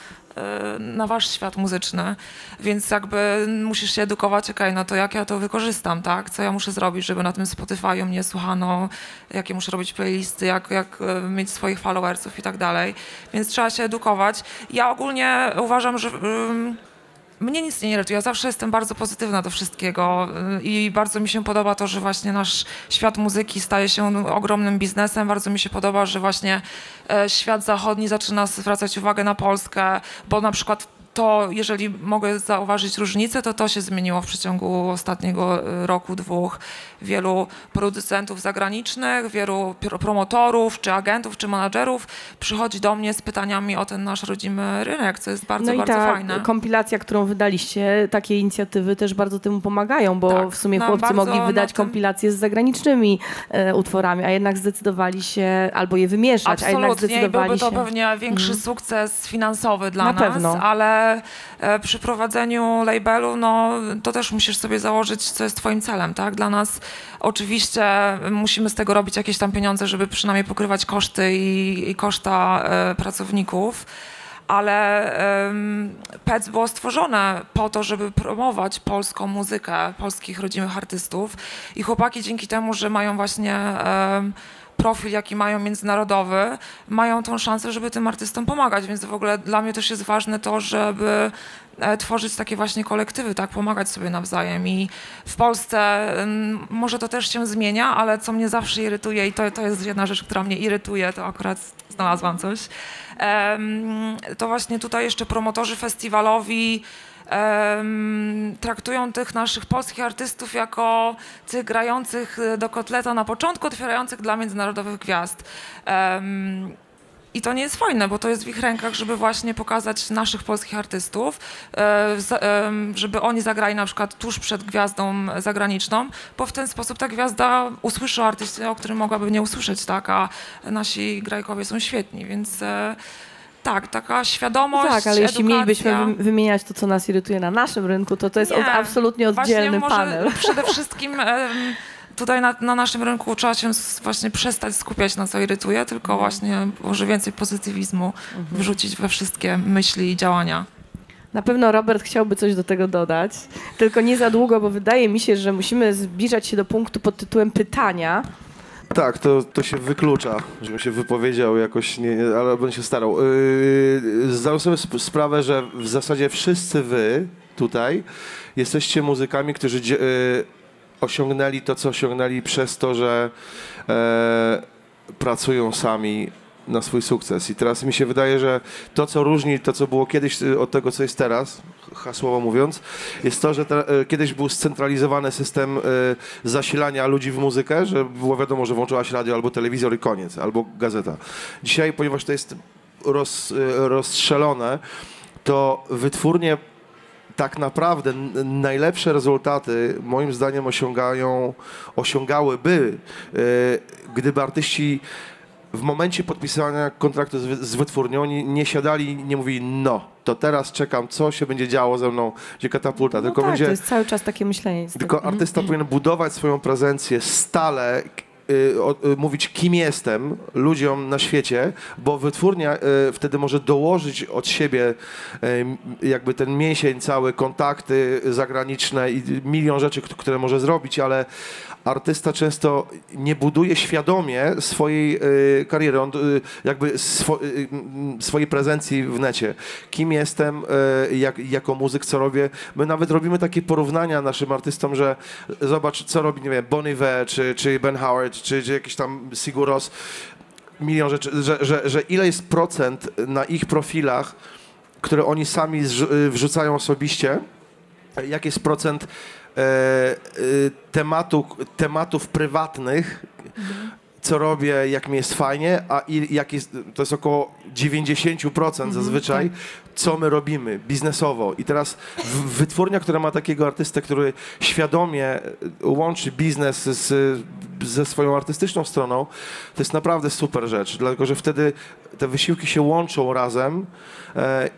na wasz świat muzyczny, więc jakby musisz się edukować, okej, no to jak ja to wykorzystam, tak? Co ja muszę zrobić, żeby na tym Spotify'u mnie słuchano, jakie muszę robić playlisty, jak, jak e, mieć swoich followersów i tak dalej, więc trzeba się edukować. Ja ogólnie uważam, że... mnie nic nie irytuje. Ja zawsze jestem bardzo pozytywna do wszystkiego y, i bardzo mi się podoba to, że właśnie nasz świat muzyki staje się ogromnym biznesem. Bardzo mi się podoba, że właśnie e, świat zachodni zaczyna zwracać uwagę na Polskę, bo na przykład to jeżeli mogę zauważyć różnicę, to to się zmieniło w przeciągu ostatniego y, roku, dwóch. Wielu producentów zagranicznych, wielu pr- promotorów, czy agentów, czy menadżerów przychodzi do mnie z pytaniami o ten nasz rodzimy rynek, co jest bardzo, no i bardzo ta fajne. kompilacja, którą wydaliście, takie inicjatywy też bardzo temu pomagają, bo Tak, w sumie chłopcy mogli wydać tym- kompilacje z zagranicznymi e, utworami, a jednak zdecydowali się albo je wymieszać, a jednak Absolutnie i zdecydowali byłby to się... pewnie większy sukces finansowy dla Na nas, pewno. ale e, przy prowadzeniu labelu, no to też musisz sobie założyć, co jest twoim celem, tak? Dla nas oczywiście musimy z tego robić jakieś tam pieniądze, żeby przynajmniej pokrywać koszty i, i koszta e, pracowników. Ale PEC było stworzone po to, żeby promować polską muzykę, polskich rodzimych artystów. I chłopaki dzięki temu, że mają właśnie profil, jaki mają międzynarodowy, mają tą szansę, żeby tym artystom pomagać. Więc w ogóle dla mnie też jest ważne to, żeby e, tworzyć takie właśnie kolektywy, tak, pomagać sobie nawzajem. I w Polsce może to też się zmienia, ale co mnie zawsze irytuje i to, to jest jedna rzecz, która mnie irytuje, to akurat znalazłam coś, to właśnie tutaj jeszcze promotorzy festiwalowi traktują tych naszych polskich artystów jako tych grających e, do kotleta na początku, otwierających dla międzynarodowych gwiazd. I to nie jest fajne, bo to jest w ich rękach, żeby właśnie pokazać naszych polskich artystów, e, żeby oni zagrali na przykład tuż przed gwiazdą zagraniczną, bo w ten sposób ta gwiazda usłyszy o artyście, o którym mogłaby nie usłyszeć, tak, a nasi grajkowie są świetni, więc e, tak, taka świadomość, Tak, ale jeśli edukacja. mielibyśmy wym- wymieniać to, co nas irytuje na naszym rynku, to to jest Nie. od, absolutnie oddzielny może panel. <laughs> Przede wszystkim tutaj na, na naszym rynku trzeba się właśnie przestać skupiać na co irytuje, tylko Mhm. właśnie może więcej pozytywizmu wrzucić we wszystkie myśli i działania. Na pewno Robert chciałby coś do tego dodać, tylko nie za długo, bo wydaje mi się, że musimy zbliżać się do punktu pod tytułem pytania. Tak, to, to się wyklucza, żebym się wypowiedział jakoś, nie, ale będę się starał. Yy, zdałem sobie sp- sprawę, że w zasadzie wszyscy wy tutaj jesteście muzykami, którzy yy, osiągnęli to, co osiągnęli przez to, że e, pracują sami na swój sukces. I teraz mi się wydaje, że to, co różni to, co było kiedyś y, od tego, co jest teraz, hasłowo mówiąc, jest to, że te, y, kiedyś był scentralizowany system y, zasilania ludzi w muzykę, że było wiadomo, że włączyłaś radio albo telewizor i koniec, albo gazeta. Dzisiaj, ponieważ to jest roz, y, rozstrzelone, to wytwórnie tak naprawdę najlepsze rezultaty moim zdaniem osiągają, osiągałyby, e, gdyby artyści w momencie podpisania kontraktu z, wy- z wytwórnią nie, nie siadali i nie mówili no, to teraz czekam, co się będzie działo ze mną, gdzie katapulta, No tylko tak, będzie... to jest cały czas takie myślenie. niestety. Tylko artysta powinien budować swoją prezencję stale, y, o, y, mówić kim jestem ludziom na świecie, bo wytwórnia y, wtedy może dołożyć od siebie y, jakby ten mięsień cały, kontakty zagraniczne i milion rzeczy, które może zrobić, ale artysta często nie buduje świadomie swojej y, kariery, on y, jakby swo, y, mm, swojej prezencji w necie. Kim jestem, jak, jako muzyk, co robię. My nawet robimy takie porównania naszym artystom, że zobacz, co robi, nie wiem, Bon czy, czy Ben Howard, czy, czy jakiś tam Sigur Rós, milion rzeczy, że, że, że ile jest procent na ich profilach, które oni sami wrzucają osobiście, jaki jest procent tematu, tematów prywatnych, co robię, jak mi jest fajnie, a i, jak jest, to jest około 90% zazwyczaj, co my robimy biznesowo. I teraz wytwórnia, która ma takiego artystę, który świadomie e, łączy biznes z, ze swoją artystyczną stroną, to jest naprawdę super rzecz, dlatego że wtedy te wysiłki się łączą razem e,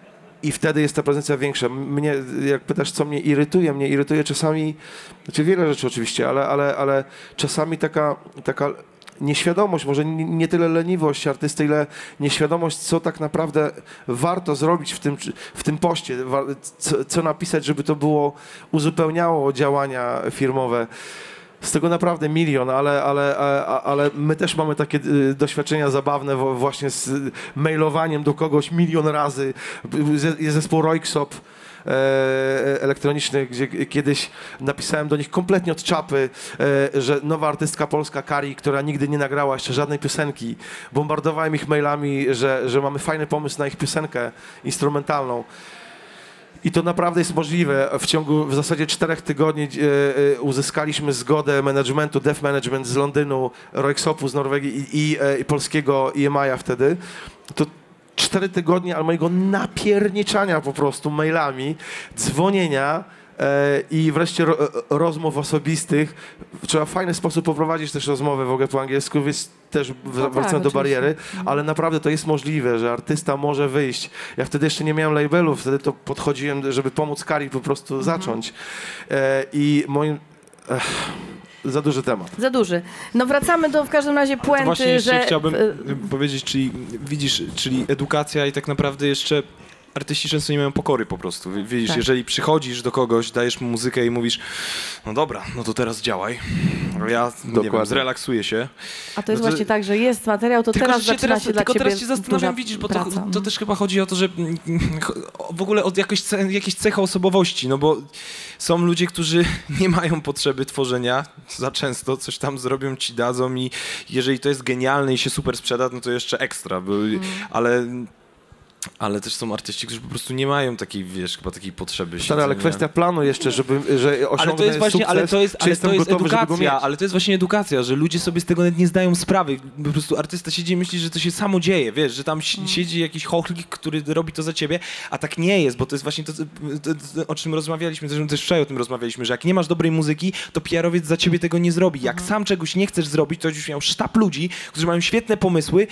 i wtedy jest ta prezencja większa. Mnie, jak pytasz, co mnie irytuje, mnie irytuje czasami, znaczy wiele rzeczy oczywiście, ale, ale, ale czasami taka, taka nieświadomość, może nie, tyle leniwość artysty, ile nieświadomość, co tak naprawdę warto zrobić w tym, w tym poście, co, co napisać, żeby to było, uzupełniało działania firmowe. Z tego naprawdę milion, ale, ale, ale my też mamy takie y, doświadczenia zabawne właśnie z mailowaniem do kogoś milion razy. Jest zespół Roixop e, elektroniczny, gdzie kiedyś napisałem do nich kompletnie od czapy, e, że nowa artystka polska Kari, która nigdy nie nagrała jeszcze żadnej piosenki. Bombardowałem ich mailami, że, że mamy fajny pomysł na ich piosenkę instrumentalną. I to naprawdę jest możliwe. W ciągu w zasadzie czterech tygodni e, e, uzyskaliśmy zgodę managementu, Def Management z Londynu, Royxopu z Norwegii i, i, e, i polskiego EMI-a wtedy. To cztery tygodnie ale mojego napierniczania po prostu mailami, dzwonienia i wreszcie ro, e, rozmów osobistych. Trzeba w fajny sposób poprowadzić też rozmowę w ogóle po angielsku, więc też w- tak, wracając do oczywiście. bariery, ale naprawdę to jest możliwe, że artysta może wyjść. Ja wtedy jeszcze nie miałem labelu, wtedy to podchodziłem, żeby pomóc Kari po prostu Mhm. zacząć. E, I moim... Ech, za duży temat. Za duży. No wracamy do w każdym razie To właśnie puenty, jeszcze że... chciałbym e, powiedzieć, czyli widzisz, czyli edukacja i tak naprawdę jeszcze artyści często nie mają pokory po prostu. Wi- Widzisz, Tak. jeżeli przychodzisz do kogoś, dajesz mu muzykę i mówisz, no dobra, no to teraz działaj. Ja nie wiem, Dokładnie. zrelaksuję się. A to jest No to- właśnie tak, że jest materiał, to teraz się zaczyna się dla tylko teraz się zastanawiam, widzisz, bo to, to też chyba chodzi o to, że mm, w ogóle od jakoś, jakiejś cechy osobowości, no bo są ludzie, którzy <laughs> nie mają potrzeby tworzenia za często, coś tam zrobią, ci dadzą i jeżeli to jest genialne i się super sprzeda, no to jeszcze ekstra, bo, Mhm. ale... Ale też są artyści, którzy po prostu nie mają takiej, wiesz, chyba takiej potrzeby. Stary, ale kwestia planu jeszcze, żeby że osiągnąć Ale to jest właśnie, sukces, ale to jest, ale to jest gotowy, edukacja, ale to jest właśnie edukacja, że ludzie sobie z tego nawet nie zdają sprawy. Po prostu artysta siedzi i myśli, że to się samo dzieje, wiesz, że tam si- siedzi jakiś chochlik, który robi to za ciebie, a tak nie jest, bo to jest właśnie to, to, to o czym rozmawialiśmy, zresztą też wczoraj o tym rozmawialiśmy, że jak nie masz dobrej muzyki, to PR-owiec za ciebie tego nie zrobi. Jak sam czegoś nie chcesz zrobić, to już miał sztab ludzi, którzy mają świetne pomysły,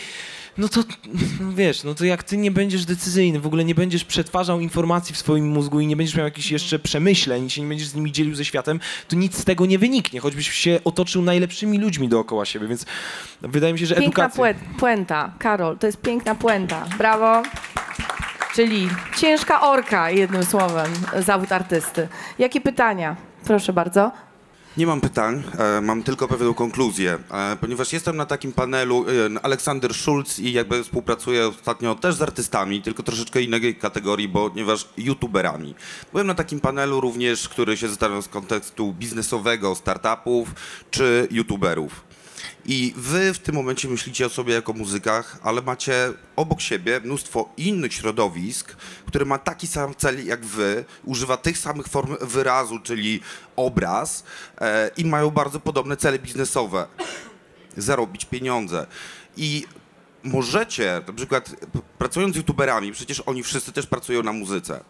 no to no wiesz, no to jak ty nie będziesz decyzyjny, w ogóle nie będziesz przetwarzał informacji w swoim mózgu i nie będziesz miał jakichś jeszcze przemyśleń, się nie będziesz z nimi dzielił ze światem, to nic z tego nie wyniknie, choćbyś się otoczył najlepszymi ludźmi dookoła siebie, więc wydaje mi się, że Piękna edukacja... pue- puenta, Karol, to jest piękna puenta. Brawo. Czyli ciężka orka, jednym słowem, zawód artysty. Jakie pytania? Proszę bardzo. Nie mam pytań, e, mam tylko pewną konkluzję, e, ponieważ jestem na takim panelu e, Aleksander Schulz i jakby współpracuję ostatnio też z artystami, tylko troszeczkę innej kategorii, bo ponieważ youtuberami. Byłem na takim panelu również, który się zastanawiał z kontekstu biznesowego, startupów czy youtuberów. I wy w tym momencie myślicie o sobie jako muzykach, ale macie obok siebie mnóstwo innych środowisk, które ma taki sam cel jak wy, używa tych samych form wyrazu, czyli obraz e, i mają bardzo podobne cele biznesowe. Zarobić pieniądze. I możecie, na przykład pracując z youtuberami, przecież oni wszyscy też pracują na muzyce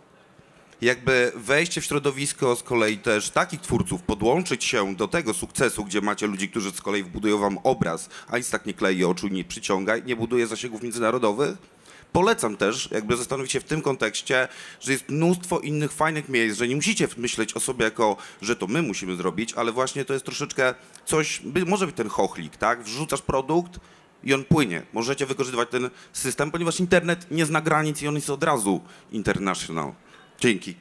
jakby wejście w środowisko z kolei też takich twórców, podłączyć się do tego sukcesu, gdzie macie ludzi, którzy z kolei wbudują wam obraz, a nic tak nie klei oczu, nie przyciąga, nie buduje zasięgów międzynarodowych. Polecam też, jakby zastanowić się w tym kontekście, że jest mnóstwo innych fajnych miejsc, że nie musicie myśleć o sobie jako, że to my musimy zrobić, ale właśnie to jest troszeczkę coś, może być ten chochlik, tak? Wrzucasz produkt i on płynie. Możecie wykorzystywać ten system, ponieważ internet nie zna granic i on jest od razu international. Dzięki.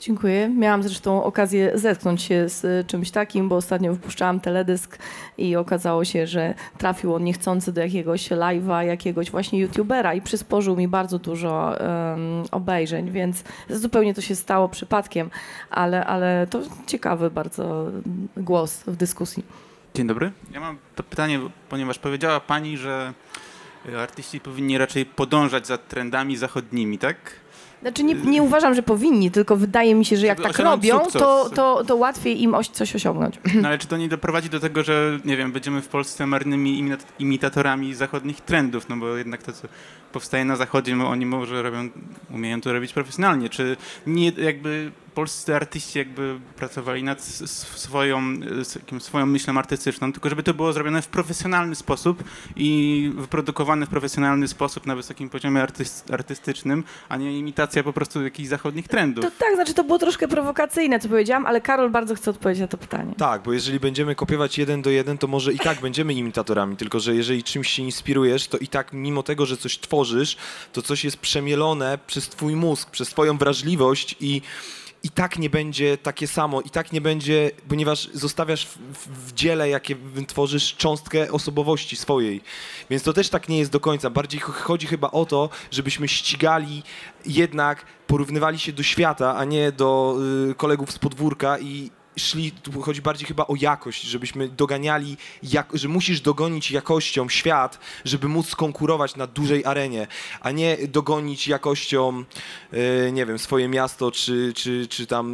Dziękuję. Miałam zresztą okazję zetknąć się z y, czymś takim, bo ostatnio wypuszczałam teledysk i okazało się, że trafił on niechcący do jakiegoś live'a, jakiegoś właśnie youtubera i przysporzył mi bardzo dużo em, obejrzeń, więc zupełnie to się stało przypadkiem, ale, ale to ciekawy bardzo głos w dyskusji. Dzień dobry. Ja mam to pytanie, ponieważ powiedziała Pani, że artyści powinni raczej podążać za trendami zachodnimi, tak? Znaczy nie, nie uważam, że powinni, tylko wydaje mi się, że jak Żeby tak robią, sukces. to, to, to łatwiej im oś- coś osiągnąć. <clears throat> No ale czy to nie doprowadzi do tego, że nie wiem, będziemy w Polsce marnymi imita- imitatorami zachodnich trendów, no bo jednak to, co powstaje na zachodzie, oni może robią, umieją to robić profesjonalnie. Czy nie jakby polscy artyści jakby pracowali nad swoją, swoją myślą artystyczną, tylko żeby to było zrobione w profesjonalny sposób i wyprodukowane w profesjonalny sposób na wysokim poziomie artyst, artystycznym, a nie imitacja po prostu jakichś zachodnich trendów. To tak, znaczy to było troszkę prowokacyjne, co powiedziałam, ale Karol bardzo chce odpowiedzieć na to pytanie. Tak, bo jeżeli będziemy kopiować jeden do jeden, to może i tak będziemy imitatorami, tylko że jeżeli czymś się inspirujesz, to i tak mimo tego, że coś tworzysz, to coś jest przemielone przez twój mózg, przez twoją wrażliwość i i tak nie będzie takie samo, i tak nie będzie, ponieważ zostawiasz w, w, w dziele, jakie tworzysz, cząstkę osobowości swojej. Więc to też tak nie jest do końca. Bardziej ch- chodzi chyba o to, żebyśmy ścigali jednak, porównywali się do świata, a nie do y, kolegów z podwórka i szli, tu chodzi bardziej chyba o jakość, żebyśmy doganiali, jak, że musisz dogonić jakością świat, żeby móc konkurować na dużej arenie, a nie dogonić jakością, e, nie wiem, swoje miasto, czy, czy, czy tam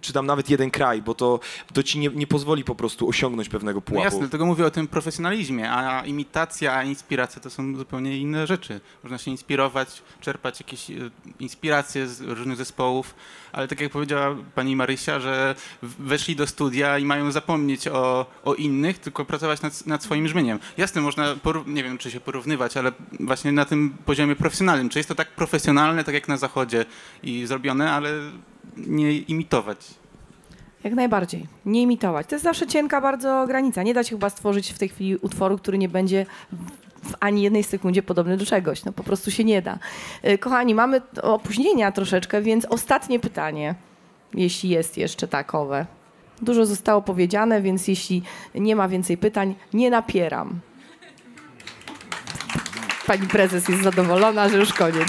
czy tam nawet jeden kraj, bo to, to ci nie, nie pozwoli po prostu osiągnąć pewnego No pułapu. jasne, dlatego mówię o tym profesjonalizmie, a imitacja, a inspiracja to są zupełnie inne rzeczy. Można się inspirować, czerpać jakieś e, inspiracje z różnych zespołów, ale tak jak powiedziała pani Marysia, że weszli do studia i mają zapomnieć o, o innych, tylko pracować nad, nad swoim brzmieniem. Jasne, można, nie wiem czy się porównywać, ale właśnie na tym poziomie profesjonalnym. Czy jest to tak profesjonalne, tak jak na zachodzie i zrobione, ale nie imitować. Jak najbardziej. Nie imitować. To jest zawsze cienka bardzo granica. Nie da się chyba stworzyć w tej chwili utworu, który nie będzie w ani jednej sekundzie podobny do czegoś. No po prostu się nie da. Y, Kochani, mamy opóźnienia troszeczkę, więc ostatnie pytanie, jeśli jest jeszcze takowe. Dużo zostało powiedziane, więc jeśli nie ma więcej pytań, nie napieram. Pani prezes jest zadowolona, że już koniec.